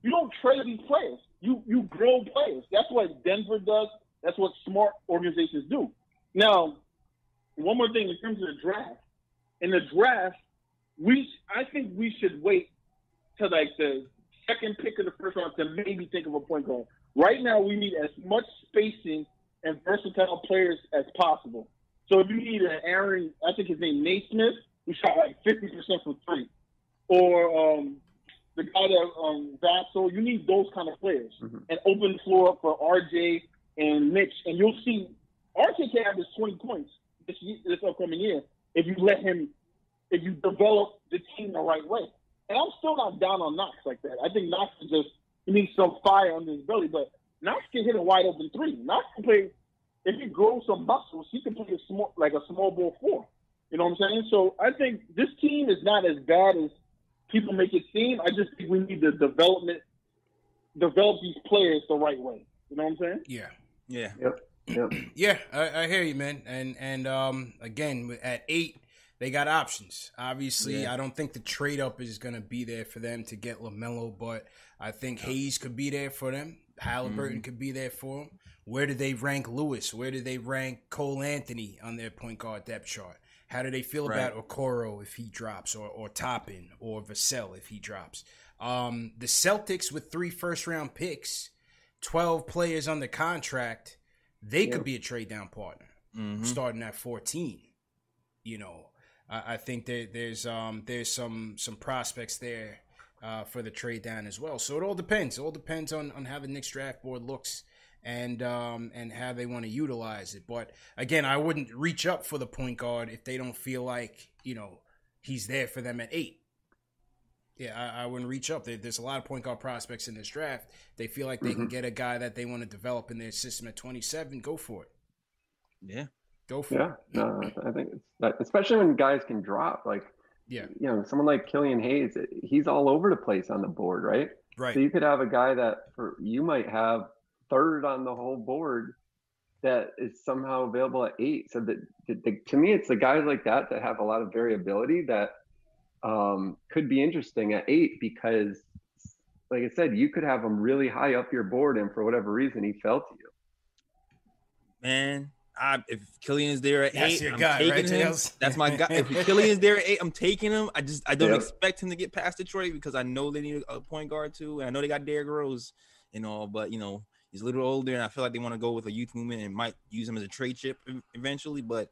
H: You don't trade these players. You you grow players. That's what Denver does. That's what smart organizations do. Now, one more thing in terms of the draft. In the draft, we I think we should wait to like the second pick of the first round to maybe think of a point guard. Right now, we need as much spacing and versatile players as possible. So if you need an Aaron, I think his name is Nesmith, who shot like fifty percent from three, or um, the guy that um, Vassell, you need those kind of players and open the floor up for RJ and Mitch, and you'll see RJ can have his twenty points this year, this upcoming year if you let him, if you develop the team the right way. And I'm still not down on Knox like that. I think Knox is just he needs some fire under his belly, but Knox can hit a wide open three. Knox can play if he grows some muscles, he can play a small like a small ball four. You know what I'm saying? So I think this team is not as bad as people make it seem. I just think we need the development develop these players the right way. You know what I'm saying?
A: Yeah.
B: Yeah.
C: Yep. Yep.
A: Yeah, I, I hear you, man. And and um, again, at eight, they got options. Obviously, yeah. I don't think the trade up is going to be there for them to get LaMelo, but I think Hayes could be there for them. Halliburton mm-hmm. could be there for them. Where do they rank Lewis? Where do they rank Cole Anthony on their point guard depth chart? How do they feel right. about Okoro if he drops, or or Toppin, or Vassell if he drops? Um, the Celtics with three first round picks, twelve players on the contract, they yep. could be a trade down partner, mm-hmm. starting at fourteen. You know, I, I think that there's um there's some some prospects there uh, for the trade down as well. So it all depends. It all depends on on how the Knicks draft board looks and um, and how they want to utilize it. But again, I wouldn't reach up for the point guard if they don't feel like you know he's there for them at eight. Yeah, I, I wouldn't reach up. There, there's a lot of point guard prospects in this draft. They feel like they mm-hmm. can get a guy that they want to develop in their system at 27. Go for it.
B: Yeah,
A: go for
C: yeah,
A: it.
C: Yeah, no, I think it's especially when guys can drop. Like,
A: yeah,
C: you know, someone like Killian Hayes, he's all over the place on the board, right?
A: Right.
C: So you could have a guy that for you might have third on the whole board that is somehow available at eight. So that, the, to me, it's the guys like that that have a lot of variability that um, could be interesting at eight because, like I said, you could have him really high up your board, and for whatever reason, he fell to you.
B: Man, I, if Killian is there at
A: That's
B: eight,
A: your
B: I'm
A: guy,
B: taking
A: right,
B: him.
A: Tails?
B: That's my guy. If Killian is there at eight, I'm taking him. I just I don't
C: Yep.
B: expect him to get past Detroit because I know they need a point guard too, and I know they got Derrick Rose and all, but you know he's a little older, and I feel like they want to go with a youth movement and might use him as a trade chip eventually. But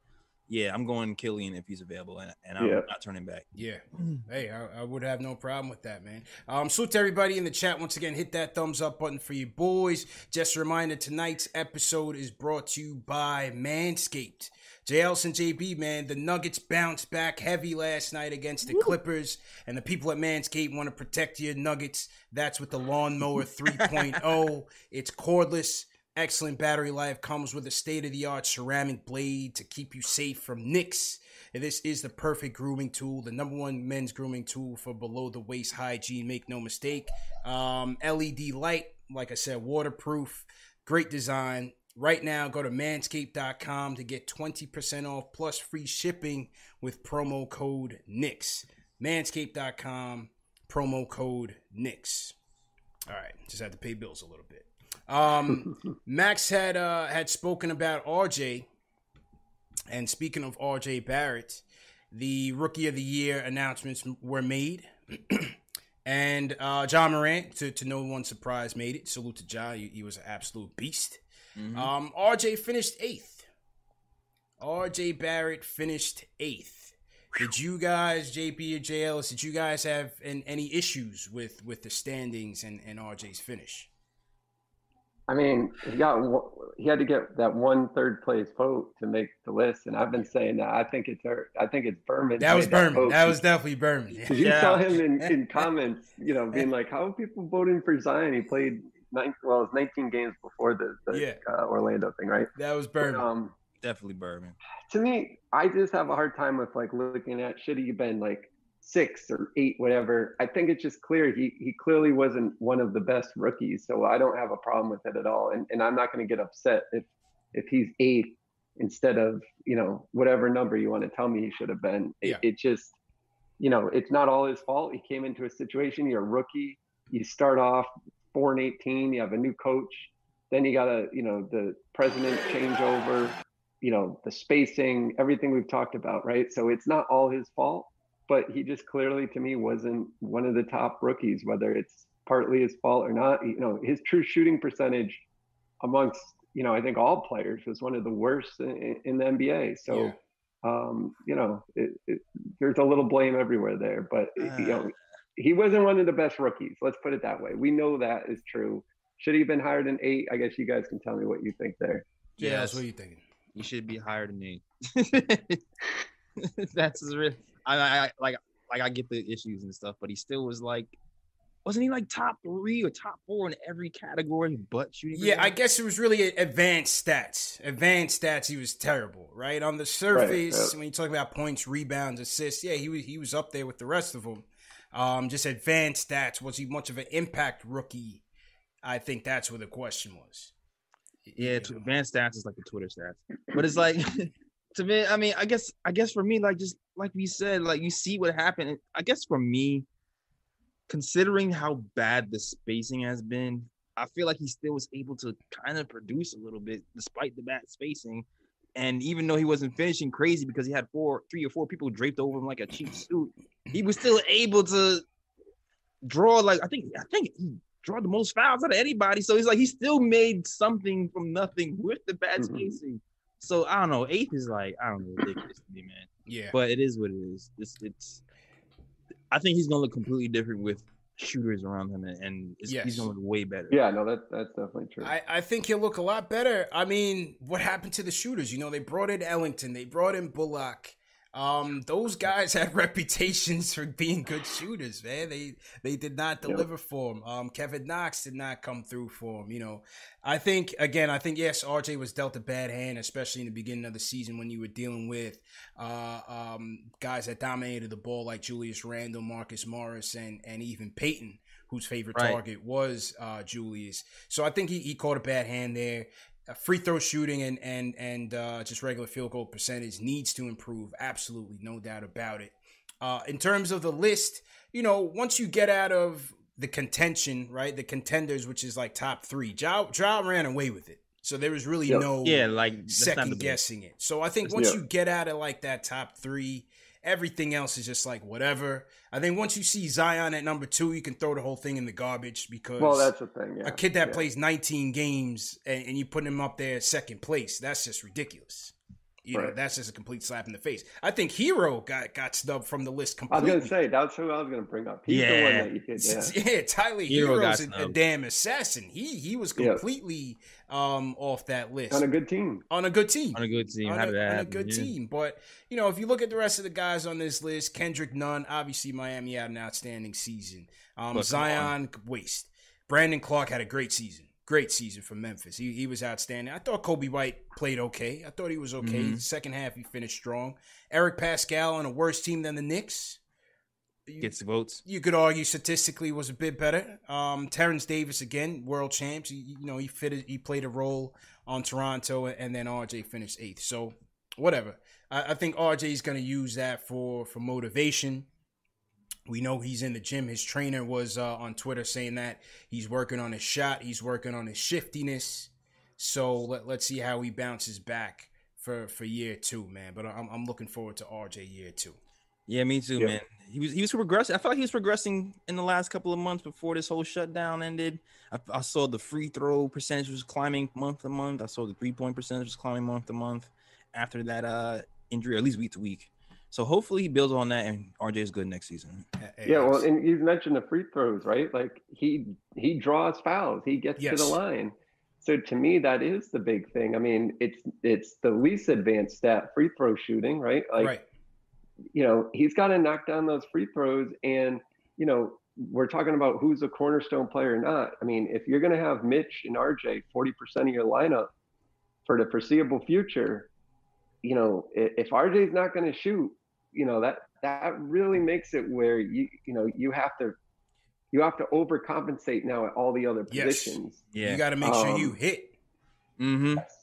B: yeah, I'm going Killian if he's available, and, and I'm
C: Yeah.
B: not turning back.
A: Yeah. Hey, I, I would have no problem with that, man. Um, salute to everybody in the chat. Once again, hit that thumbs up button for you boys. Just a reminder, tonight's episode is brought to you by Manscaped. JLs and JB, man, the Nuggets bounced back heavy last night against the Clippers, and the people at Manscaped want to protect your Nuggets. That's with the Lawnmower 3.0. It's cordless, excellent battery life, comes with a state of the art ceramic blade to keep you safe from nicks. And this is the perfect grooming tool, the number one men's grooming tool for below the waist hygiene. Make no mistake. Um, LED light, like I said, waterproof, great design. Right now, go to manscaped.com to get 20% off plus free shipping with promo code NIX. Manscaped.com, promo code NIX. All right, just had to pay bills a little bit. Um, Max had uh, had spoken about RJ, and speaking of RJ Barrett, the Rookie of the Year announcements were made, and uh, John Morant, to, to no one's surprise, made it. Salute to John, he, he was an absolute beast. Um, RJ finished eighth. RJ Barrett finished eighth. Did you guys, JP or JLS, did you guys have an, any issues with with the standings and, and RJ's finish?
C: I mean, he got he had to get that one third place vote to make the list, and I've been saying that. I think it's. I think it's Berman.
A: That was
C: made
A: Berman.
C: vote.
A: That was definitely Berman.
C: Did you saw him in, in comments, you know, being like, "How are people voting for Zion? He played nine, well, it was 19 games before the, the
A: Yeah.
C: uh, Orlando thing, right?"
A: That was
C: But,
A: Berman.
C: um,
B: Definitely Berman.
C: to me, I just have a hard time with like looking at should he have been like six or eight, whatever. I think it's just clear he he clearly wasn't one of the best rookies, so I don't have a problem with it at all. And and I'm not going to get upset if if he's eighth instead of you know whatever number you want to tell me he should have been. It,
A: Yeah.
C: it just you know it's not all his fault. He came into a situation. You're a rookie. You start off four and 18. You have a new coach. Then you got a you know the president changeover you know the spacing everything we've talked about right so it's not all his fault but he just clearly to me wasn't one of the top rookies whether it's partly his fault or not you know his true shooting percentage amongst you know i think all players was one of the worst in, in the nba so
A: Yeah.
C: um you know it, it, there's a little blame everywhere there but you
B: Uh.
C: know he wasn't one of the best rookies let's put it that way we know that is true should he have been higher than eight i guess you guys can tell me what you think there
A: JLS,
B: Yes.
A: what are you thinking?
B: You should be higher than eight. That's his real. I, I, I like like I get the issues and stuff, but he still was like, wasn't he like top three or top four in every category but shooting?
A: Yeah, I guess it was really advanced stats. Advanced stats, he was terrible, right? On the surface,
C: yeah.
A: when you talk about points, rebounds, assists, yeah, he was he was up there with the rest of them. Um, just advanced stats. Was he much of an impact rookie? I think that's where the question was.
B: Yeah, to advanced stats is like the Twitter stats, but it's like to me, I mean, I guess, I guess for me, like just like we said, like you see what happened. I guess for me, considering how bad the spacing has been, I feel like he still was able to kind of produce a little bit despite the bad spacing. And even though he wasn't finishing crazy because he had four, three or four people draped over him like a cheap suit, he was still able to draw like I think I think he draw the most fouls out of anybody. So he's like he still made something from nothing with the bad mm-hmm. spacing. So I don't know. Eighth is like I don't know ridiculous to me, man.
A: Yeah,
B: but it is what it is. It's it's. I think he's gonna look completely different with shooters around him, and yes. he's gonna look way better.
C: Yeah, no, that that's definitely true.
A: I, I think he'll look a lot better. I mean, what happened to the shooters? You know, they brought in Ellington, they brought in Bullock. Um, those guys had reputations for being good shooters, man. They they did not deliver yep. for him. Um, Kevin Knox did not come through for him. You know, I think again, I think yes, RJ was dealt a bad hand, especially in the beginning of the season when you were dealing with uh, um, guys that dominated the ball like Julius Randle, Marcus Morris, and and even Payton whose favorite right. target was uh, Julius. So I think he, he caught a bad hand there free throw shooting and and and uh, just regular field goal percentage needs to improve. Absolutely, no doubt about it. Uh, in terms of the list, you know, once you get out of the contention, right, the contenders, which is like top three, Ja, ja ran away with it. So there was really yep. no
B: yeah, like
A: second guessing it. So I think once you get out of like that top three, Everything else is just like whatever. I think once you see Zion at number two, you can throw the whole thing in the garbage because
C: well, that's the thing. Yeah.
A: A kid that
C: yeah.
A: plays 19 games and, and you put him up there second place, that's just ridiculous. You right. know, that's just a complete slap in the face. I think Herro got got snubbed from the list completely.
C: I was gonna say that's who I was gonna bring up. He's yeah. the one that you could. Yeah,
A: yeah Tyler Herro Herro's a, a, damn assassin. He he was completely um off that list
C: on a good team.
A: On a good team.
B: On a good team.
A: On, a, on a, good yeah. team. But you know, if you look at the rest of the guys on this list, Kendrick Nunn, obviously Miami had an outstanding season. Um, Zion waste. Brandon Clarke had a great season great season for Memphis. He he was outstanding. I thought Coby White played okay. I thought he was okay. Mm-hmm. Second half he finished strong. Eric Paschall on a worse team than the Knicks.
B: You, Gets the votes.
A: You could argue statistically was a bit better. Um, Terence Davis again, world champs. He, you know he fitted. He played a role on Toronto, and then RJ finished eighth. So whatever. I, I think RJ is going to use that for for motivation. We know he's in the gym. His trainer was uh, on Twitter saying that he's working on his shot, he's working on his shiftiness. So let, let's see how he bounces back for for year two, man. But I'm I'm looking forward to RJ year two.
B: Yeah, me too, yeah. man. He was he was progressing. I felt like he was progressing in the last couple of months before this whole shutdown ended. I, I saw the free throw percentage was climbing month to month. I saw the three point percentage was climbing month to month after that uh injury, or at least week to week. So hopefully he builds on that, and RJ is good next season.
C: Yeah, well, and you mentioned the free throws, right? Like he he draws fouls, he gets yes. to the line. So to me, that is the big thing. I mean, it's it's the least advanced stat, free throw shooting, right? Like, right. you know, he's got to knock down those free throws, and you know, we're talking about who's a cornerstone player or not. I mean, if you're going to have Mitch and RJ 40% of your lineup for the foreseeable future, you know, if RJ's not going to shoot, you know that that really makes it where you you know you have to you have to overcompensate now at all the other positions.
A: Yes. Yeah, you got to make um, sure you hit.
B: Mm-hmm.
C: Yes.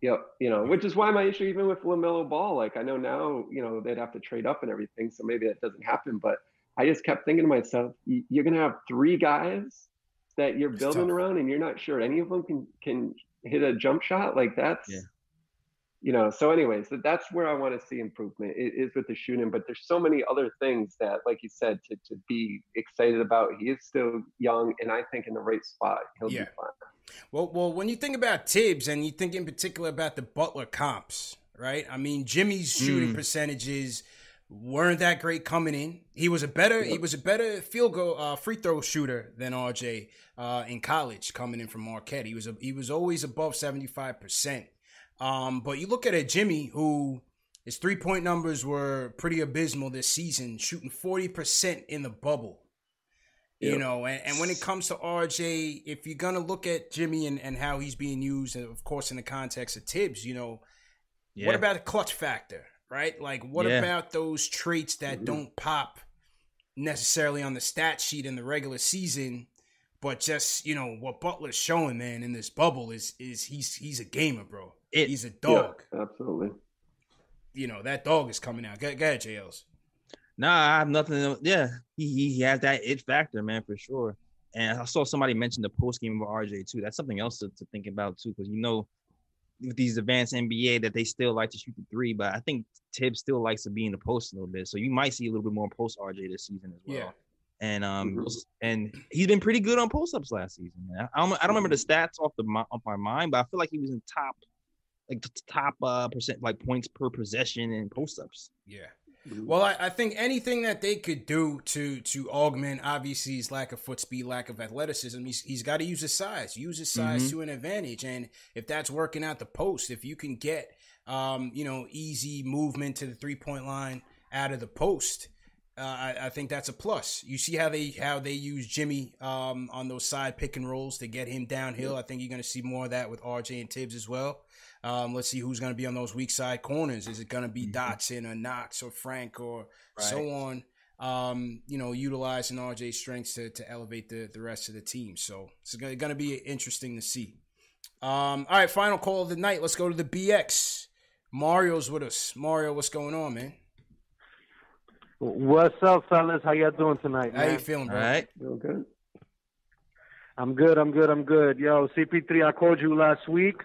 C: Yep, you know, which is why my issue even with LaMelo Ball, like I know now, you know, they'd have to trade up and everything, so maybe that doesn't happen. But I just kept thinking to myself, you're gonna have three guys that you're it's building tough. around, and you're not sure any of them can can hit a jump shot. Like that's
B: yeah
C: you know so anyways that's where i want to see improvement is with the shooting but there's so many other things that like you said to, to be excited about he is still young and i think in the right spot he'll yeah. be fine.
A: Well well when you think about thibs and you think in particular about the butler comps right? I mean jimmy's shooting mm. percentages weren't that great coming in. He was a better he was a better field goal uh, free throw shooter than rj uh, in college coming in from marquette. He was a, he was always above 75 percent um, but you look at a Jimmy who his three point numbers were pretty abysmal this season, shooting 40% in the bubble. Yep. You know, and, and when it comes to RJ, if you're gonna look at Jimmy and, and how he's being used, and of course in the context of Thibs, you know, yeah. what about the clutch factor, right? Like what yeah. about those traits that mm-hmm. don't pop necessarily on the stat sheet in the regular season, but just, you know, what Butler's showing, man, in this bubble is is he's he's a gamer, bro. It, He's a dog.
C: Yeah, absolutely.
A: you know that dog is coming out. Go, go ahead, JLs.
B: Nah, I have nothing. Yeah, he, he he has that it factor, man, for sure. And I saw somebody mention the post game of RJ too. That's something else to, to think about too, because you know, with these advanced NBA that they still like to shoot the three, but I think Thibs still likes to be in the post a little bit. So you might see a little bit more post RJ this season as well.
A: Yeah.
B: And um
C: Mhm.
B: and he's been pretty good on post ups last season. Man. I don't I don't remember the stats off the mi- off my mind, but I feel like he was in top like the top uh percent like points per possession and post ups.
A: Yeah. Well, I, I think anything that they could do to to augment obviously his lack of foot speed, lack of athleticism, he's he's got to use his size, use his size
B: Mhm.
A: to an advantage. And if that's working out the post, if you can get um, you know, easy movement to the three point line out of the post, uh, I, I think that's a plus. You see how they how they use Jimmy um, on those side pick and rolls to get him downhill. I think you're going to see more of that with RJ and Thibs as well. Um, let's see who's going to be on those weak side corners. Is it going to be Dotson or Knox or Frank or so on? Um, you know, utilizing RJ's strengths to, to elevate the, the rest of the team. So it's going to be interesting to see. Um, all right, final call of the night. Let's go to the BX. Mario's with us. Mario, what's going on, man?
I: What's up, fellas? How y'all doing tonight,
A: How you feeling,
B: All
A: bro?
B: right.
C: Feel good.
I: I'm good. I'm good. I'm good. Yo, CP3, I called you last week,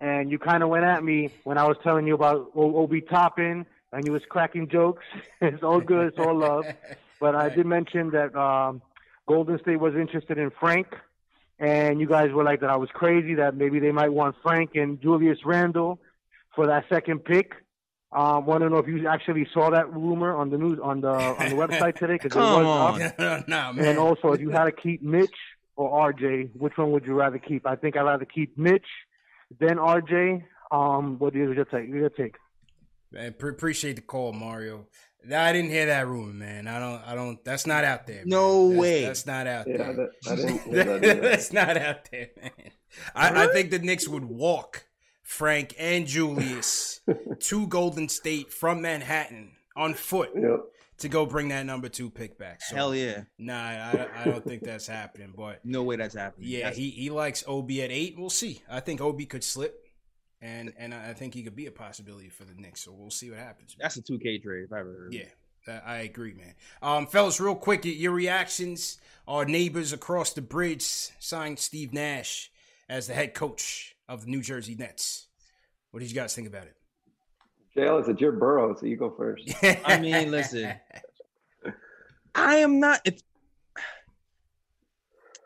I: and you kind of went at me when I was telling you about Obi Toppin, and you was cracking jokes. it's all good. It's all love. But I did mention that um, Golden State was interested in Frank, and you guys were like that I was crazy that maybe they might want Frank and Julius Randle for that second pick. Um, want to know if you actually saw that rumor on the news on the on the website today because it was up.
A: nah, man.
I: And also, if you had to keep Mitch or RJ, which one would you rather keep? I think I'd rather keep Mitch than RJ. Um, what is your take? Your take?
A: Man, pre- appreciate the call, Mario. I didn't hear that rumor, man. I don't. I don't. That's not out there. man.
B: No
A: That's-
B: way.
A: That's not out
C: Yeah,
A: there.
C: that, I that
A: that's not out there, man. I, I think the Knicks would walk Frank and Julius to Golden State from Manhattan on foot
C: Yep.
A: To go bring that number two pick back. So,
B: Hell yeah.
A: Nah, I, I don't think that's happening. But
B: No way that's happening.
A: yeah,
B: That's-
A: he, he likes Ob at eight. We'll see. I think Ob could slip, and and I think he could be a possibility for the Knicks. So we'll see what happens.
B: that's a two K trade if I ever heard.
A: Yeah, I agree, man. Um, fellas, real quick, your reactions. Our neighbors across the bridge signed Steve Nash as the head coach of the New Jersey Nets. What did you guys think about it?
C: JL, it's Joe Burrow, so you go first.
B: I mean, listen. I am not. If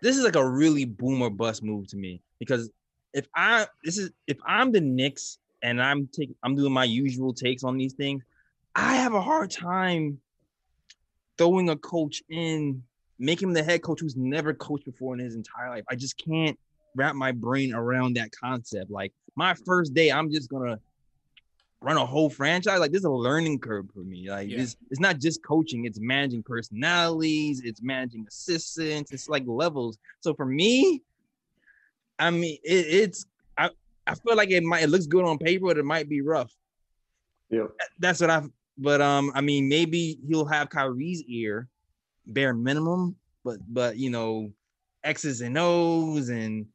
B: this is like a really boomer bust move to me because if I this is if I'm the Knicks and I'm taking I'm doing my usual takes on these things, I have a hard time throwing a coach in, making him the head coach who's never coached before in his entire life. I just can't wrap my brain around that concept. Like my first day, I'm just gonna run a whole franchise. Like this is a learning curve for me. Like
A: Yeah.
B: it's it's not just coaching, it's managing personalities, it's managing assistants, it's like levels. So for me, I mean it, it's I I feel like it might it looks good on paper, but it might be rough.
C: Yeah.
B: That's what I've but um I mean maybe he'll have Kyrie's ear, bare minimum, but but you know, X's and O's and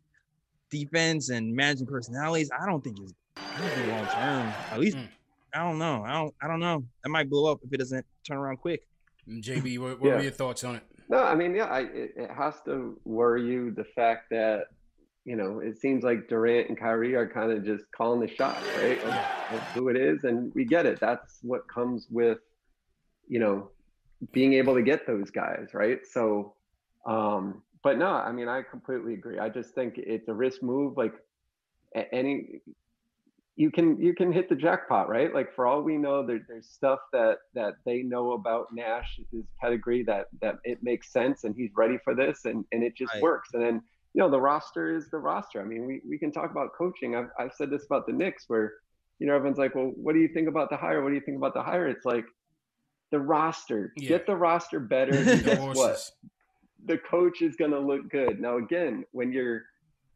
B: defense and managing personalities, I don't think it's I don't think long term. At least
A: Mm.
B: I don't know. I don't I don't know. That might blow up if it doesn't turn around quick.
A: JB, what, what
C: Yeah.
A: were your thoughts on it?
C: No, I mean, yeah, I, it, it has to worry you the fact that, you know, it seems like Durant and Kyrie are kind of just calling the shots, right? Of, of who it is. And we get it. That's what comes with, you know, being able to get those guys, right? So, um, but no, I mean, I completely agree. I just think it's a risk move. Like any, you can you can hit the jackpot, right? Like for all we know, there, there's stuff that that they know about Nash, his pedigree, that that it makes sense, and he's ready for this, and and it just
B: Right.
C: works. And then you know the roster is the roster. I mean, we we can talk about coaching. I've I've said this about the Knicks, where you know everyone's like, well, what do you think about the hire? What do you think about the hire? It's like the roster.
A: Yeah.
C: Get the roster better. guess what? the coach is going to look good. Now, again, when you're,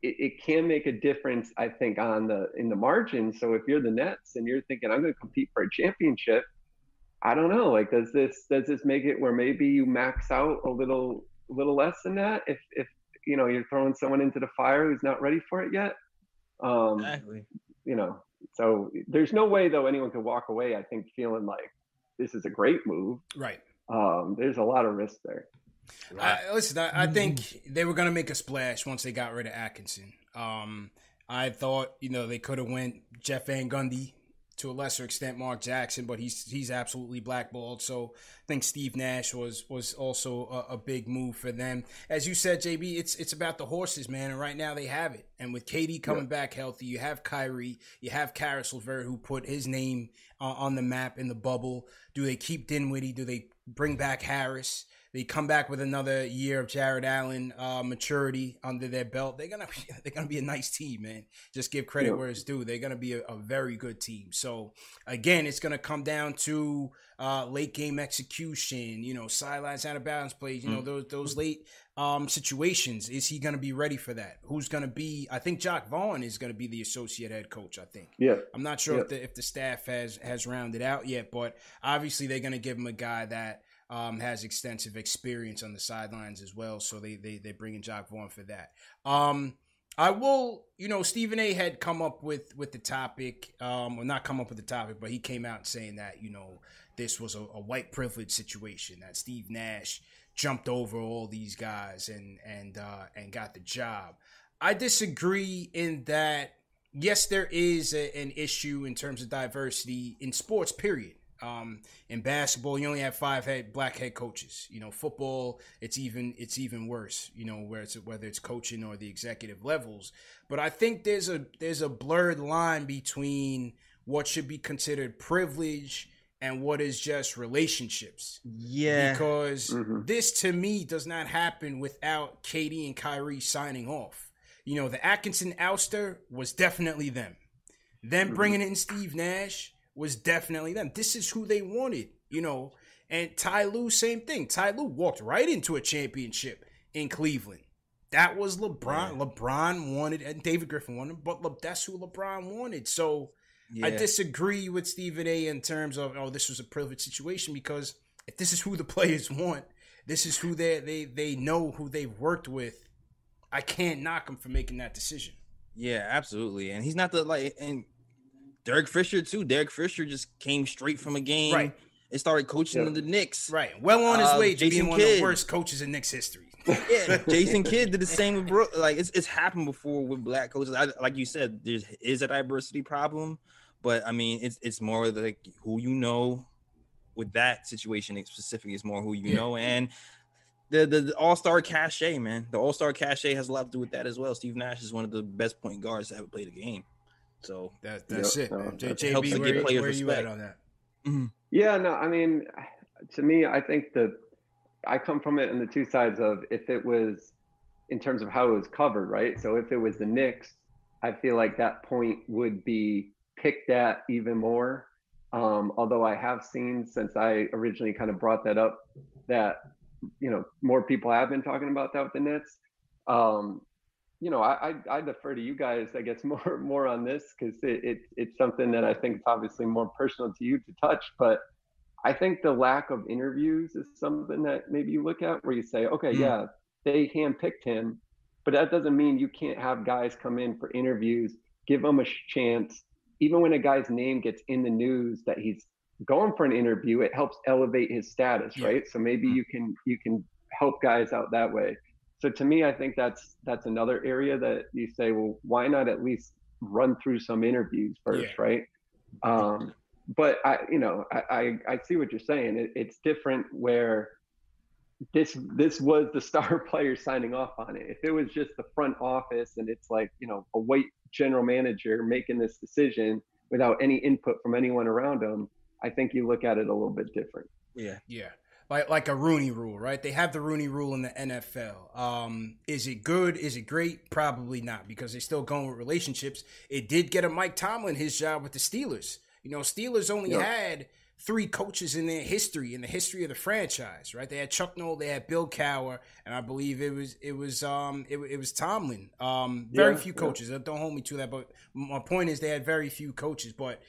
C: it, it can make a difference, I think, on the in the margin. So if you're the Nets and you're thinking I'm going to compete for a championship, I don't know. Like, does this does this make it where maybe you max out a little a little less than that if if you know you're throwing someone into the fire who's not ready for it yet? Um,
B: Exactly.
C: you know, So there's no way though anyone could walk away. I think feeling like this is a great move.
A: Right.
C: Um, there's a lot of risk there.
A: I, listen, I, I, think they were going to make a splash once they got rid of Atkinson. Um, I thought, you know, they could have went Jeff Van Gundy to a lesser extent Mark Jackson, but he's he's absolutely blackballed. So I think Steve Nash was was also a, a, big move for them. As you said, JB, it's it's about the horses, man, and right now they have it. And with KD coming yeah. back healthy, you have Kyrie, you have Caris LeVert, who put his name uh, on the map in the bubble. Do they keep Dinwiddie? Do they bring back Harris? They come back with another year of Jarrett Allen uh, maturity under their belt. They're gonna be, they're gonna be a nice team, man. Just give credit yeah. where it's due. They're gonna be a, a, very good team. So again, it's gonna come down to uh, late game execution. You know, sidelines out of balance plays. You know, mm. those those late um, situations. Is he gonna be ready for that? Who's gonna be? I think Jacque Vaughn is gonna be the associate head coach. I think.
C: Yeah.
A: I'm not sure yeah. if the if the staff has has rounded out yet, but obviously they're gonna give him a guy that um, has extensive experience on the sidelines as well. So they they they bring in Jacque Vaughn for that. Um, I will, you know, Stephen A. had come up with with the topic, um, or not come up with the topic, but he came out saying that you know this was a, a white privilege situation that Steve Nash jumped over all these guys and and uh, and got the job. I disagree in that. Yes, there is a, an issue in terms of diversity in sports. Period. Um, in basketball, you only have five head black head coaches. You know, football, it's even it's even worse. You know, where it's whether it's coaching or the executive levels. But I think there's a there's a blurred line between what should be considered privilege and what is just relationships.
B: Yeah,
A: because mm-hmm. this to me does not happen without KD and Kyrie signing off. You know, the Atkinson ouster was definitely them. Them mm-hmm. bringing in Steve Nash was definitely them. This is who they wanted, you know. And Ty Lue, same thing. Ty Lue walked right into a championship in Cleveland. That was LeBron. Yeah. LeBron wanted, and David Griffin wanted, but Le, that's who LeBron wanted. So yeah. I disagree with Stephen A. in terms of, oh, this was a privileged situation because if this is who the players want, this is who they they they know who they've worked with. I can't knock him for making that decision.
B: Yeah, absolutely. And he's not the like, and Derek Fisher too. Derek Fisher just came straight from a game.
A: Right.
B: And started coaching yeah. the Knicks.
A: Right. Well on his uh, way to Jason being Kidd. one of the worst coaches in Knicks history.
B: yeah, Jason Kidd did the same with Brook. Like it's it's happened before with black coaches. I, like you said, there is a diversity problem, but I mean it's it's more like who you know. With that situation specifically, is more who you yeah. know and the the, the All Star cachet, man. The All Star cachet has a lot to do with that as well. Steve Nash is one of the best point guards to ever play the game. So
A: that, that's yep. it. No, J- JB, where, where are you at on that?
C: Mm-hmm. Yeah, no, I mean, to me, I think that I come from it in the two sides of if it was in terms of how it was covered, right? So if it was the Knicks, I feel like that point would be picked at even more. Um, although I have seen since I originally kind of brought that up that you know more people have been talking about that with the Nets. Um, you know, I, I, I defer to you guys, I guess, more more on this because it, it, it's something that I think is obviously more personal to you to touch. But I think the lack of interviews is something that maybe you look at where you say, okay, mm. yeah, they handpicked him, but that doesn't mean you can't have guys come in for interviews, give them a chance. Even when a guy's name gets in the news that he's going for an interview, it helps elevate his status, yeah. right? So maybe mm. you can you can help guys out that way so to me, I think that's that's another area that you say, well, why not at least run through some interviews first, yeah. right? Um, but I, you know, I, I, I see what you're saying. It, it's different where this this was the star player signing off on it. If it was just the front office and it's like you know a white general manager making this decision without any input from anyone around them, I think you look at it a little bit different.
A: Yeah, yeah like like a Rooney Rule, right? They have the Rooney Rule in the NFL. Um, is it good? Is it great? Probably not because they're still going with relationships. It did get a Mike Tomlin his job with the Steelers. You know, Steelers only yep. had three coaches in their history, in the history of the franchise, right? They had Chuck Noll, they had Bill Cowher, and I believe it was it was um it, it was Tomlin. Um, very yeah, few coaches. Yeah. Don't hold me to that, but my point is they had very few coaches. But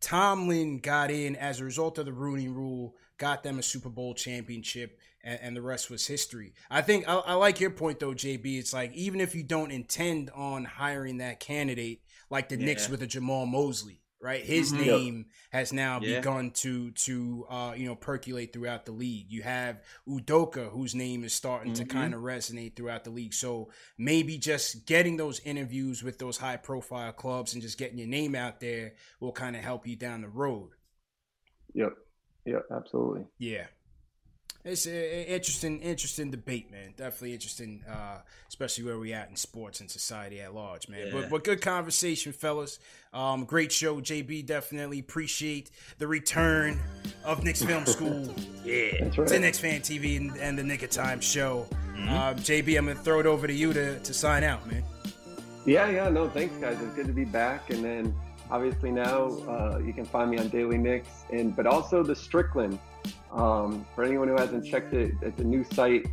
A: Tomlin got in as a result of the Rooney Rule got them a Super Bowl championship, and, and the rest was history. I think I, I like your point though, JB. It's like even if you don't intend on hiring that candidate, like the yeah. Knicks with a Jamahl Mosley, right? His mm-hmm. name has now yeah. begun to to uh, you know percolate throughout the league. You have Udoka, whose name is starting mm-hmm. to kind of resonate throughout the league. So maybe just getting those interviews with those high profile clubs and just getting your name out there will kind of help you down the road.
C: Yep. Yep. Absolutely.
A: Yeah it's an interesting, interesting debate, man. Definitely interesting, uh, especially where we at in sports and society at large, man. Yeah. But but good conversation, fellas. Um, great show, JB. Definitely appreciate the return of Knicks Film School.
C: yeah, That's right.
A: to Knicks Fan TV and, and the Nick of Time show. Mm-hmm. Um, JB, I'm gonna throw it over to you to to sign out, man.
C: Yeah, yeah, no, thanks, guys. It's good to be back, and then obviously now uh, you can find me on Daily Knicks, and but also the Strickland um, for anyone who hasn't checked it, it's a new site.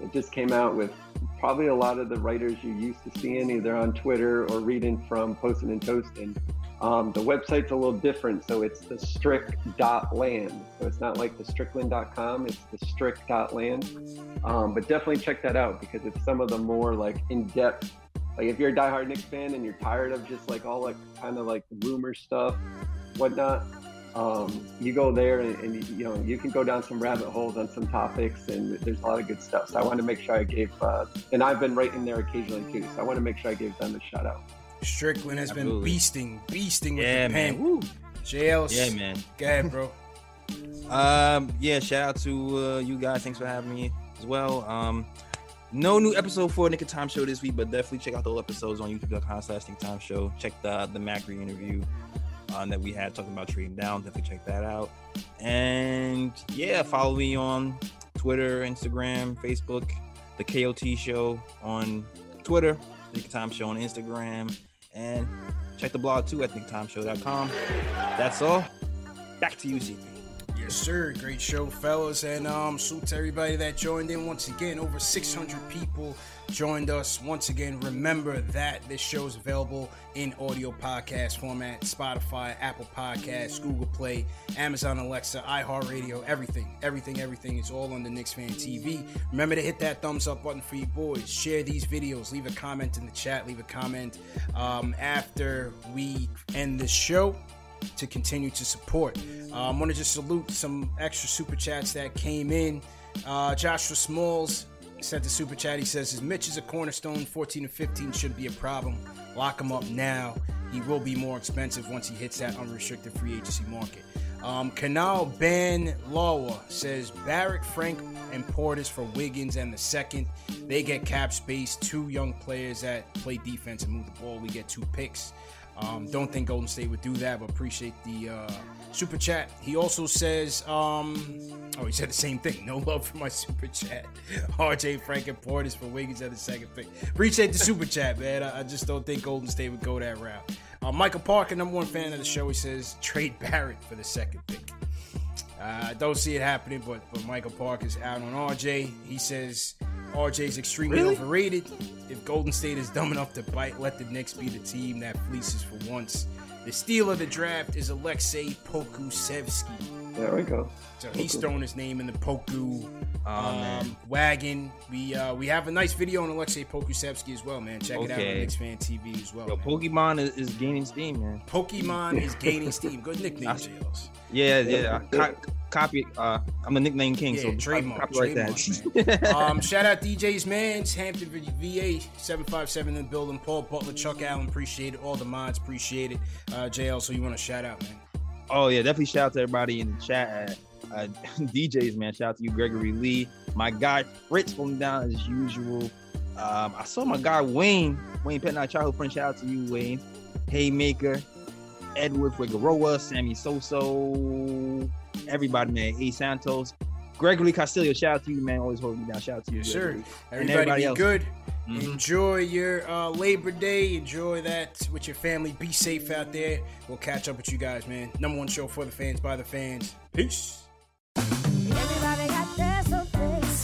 C: It just came out with probably a lot of the writers you're used to see, seeing either on Twitter or reading from Posting and Toasting. Um, the website's a little different, so it's the strick.land. So it's not like the strickland.com, it's the strick.land. Um, but definitely check that out because it's some of the more like in-depth like if you're a diehard Knicks fan and you're tired of just like all like kind of like rumor stuff, whatnot, um, you go there and, and, you know you can go down some rabbit holes on some topics and there's a lot of good stuff. So i want to make sure i gave uh, and i've been writing there occasionally too so i want to make sure i gave them a shout out.
A: Strickland has Absolutely. been beasting beasting with yeah, the pen. man. Woo. JL,
B: yeah man.
A: go ahead bro.
B: Um yeah shout out to uh, you guys. Thanks for having me as well. Um no new episode for Nick of Time show this week, but definitely check out those episodes on youtube.com slash Nick Time show. Check the the Macri interview um, that we had talking about trading down. Definitely check that out. And yeah, follow me on Twitter, Instagram, Facebook, the KOT Show on Twitter, Nick Time Show on Instagram, and check the blog too at nicktimeshow.com. That's all. Back to you, CP.
A: Yes, sir. Great show, fellas. And um, salute to everybody that joined in once again. Over 600 people joined us. Once again, remember that this show is available in audio podcast format Spotify, Apple Podcasts, Google Play, Amazon Alexa, iHeartRadio, everything. Everything, everything is all on the Knicks Fan TV. Remember to hit that thumbs up button for you boys. Share these videos. Leave a comment in the chat. Leave a comment um, after we end this show to continue to support. Uh, I want to just salute some extra super chats that came in. Uh, Joshua Smalls sent the super chat. He says, "His Mitch is a cornerstone. 14 and 15 shouldn't be a problem. Lock him up now. He will be more expensive once he hits that unrestricted free agency market." Um, Canal Ben Lawa says Barrett, Frank, and Portis for Wiggins and the second. They get cap space. Two young players that play defense and move the ball. We get two picks. Um, don't think Golden State would do that, but appreciate the uh, super chat. He also says, um, oh, he said the same thing. No love for my super chat. RJ Frank and Portis for Wiggins at the second pick. Appreciate the super chat, man. I, I, just don't think Golden State would go that route. Uh, Michael Parker, number one fan of the show, he says trade Barrett for the second pick. Uh, I don't see it happening, but but Michael Parker's out on RJ. He says RJ is extremely really? overrated. If Golden State is dumb enough to bite, let the Knicks be the team that fleeces for once. The steal of the draft is Aleksej Pokusevski.
C: There we go.
A: So he's throwing his name in the Poku oh, um, wagon. We uh, we have a nice video on Aleksej Pokusevski as well, man. Check okay. it out on Knicks Fan TV as well.
B: Yo, Pokemon is, is, gaining steam, man.
A: Pokemon is gaining steam. Good nickname, JLs.
B: Yeah, yeah. Co- copy. Uh, I'm a nickname king, yeah, so trademark, copyright
A: that. um, shout out DJ's man, Hampton VA seven five seven in the building. Paul Butler, Chuck Allen, appreciate it. All the mods, appreciate it. Uh, JL, so you want to shout out, man?
B: Oh yeah, definitely shout out to everybody in the chat. Uh, DJs, man. Shout out to you, Gregory Lee. My guy Fritz holding down as usual. Um, I saw my guy Wayne, Wayne Petnot, childhood friend. Shout out to you, Wayne. Haymaker, Edward Figueroa, Sammy Soso, everybody, man. A Santos, Gregory Castillo. Shout out to you, man. Always holding me down. Shout out to you,
A: yes, sir. Everybody, everybody, be else. good. Mm-hmm. Enjoy your uh, Labor Day. Enjoy that with your family. Be safe out there. We'll catch up with you guys, man. Number one show for the fans by the fans. Peace.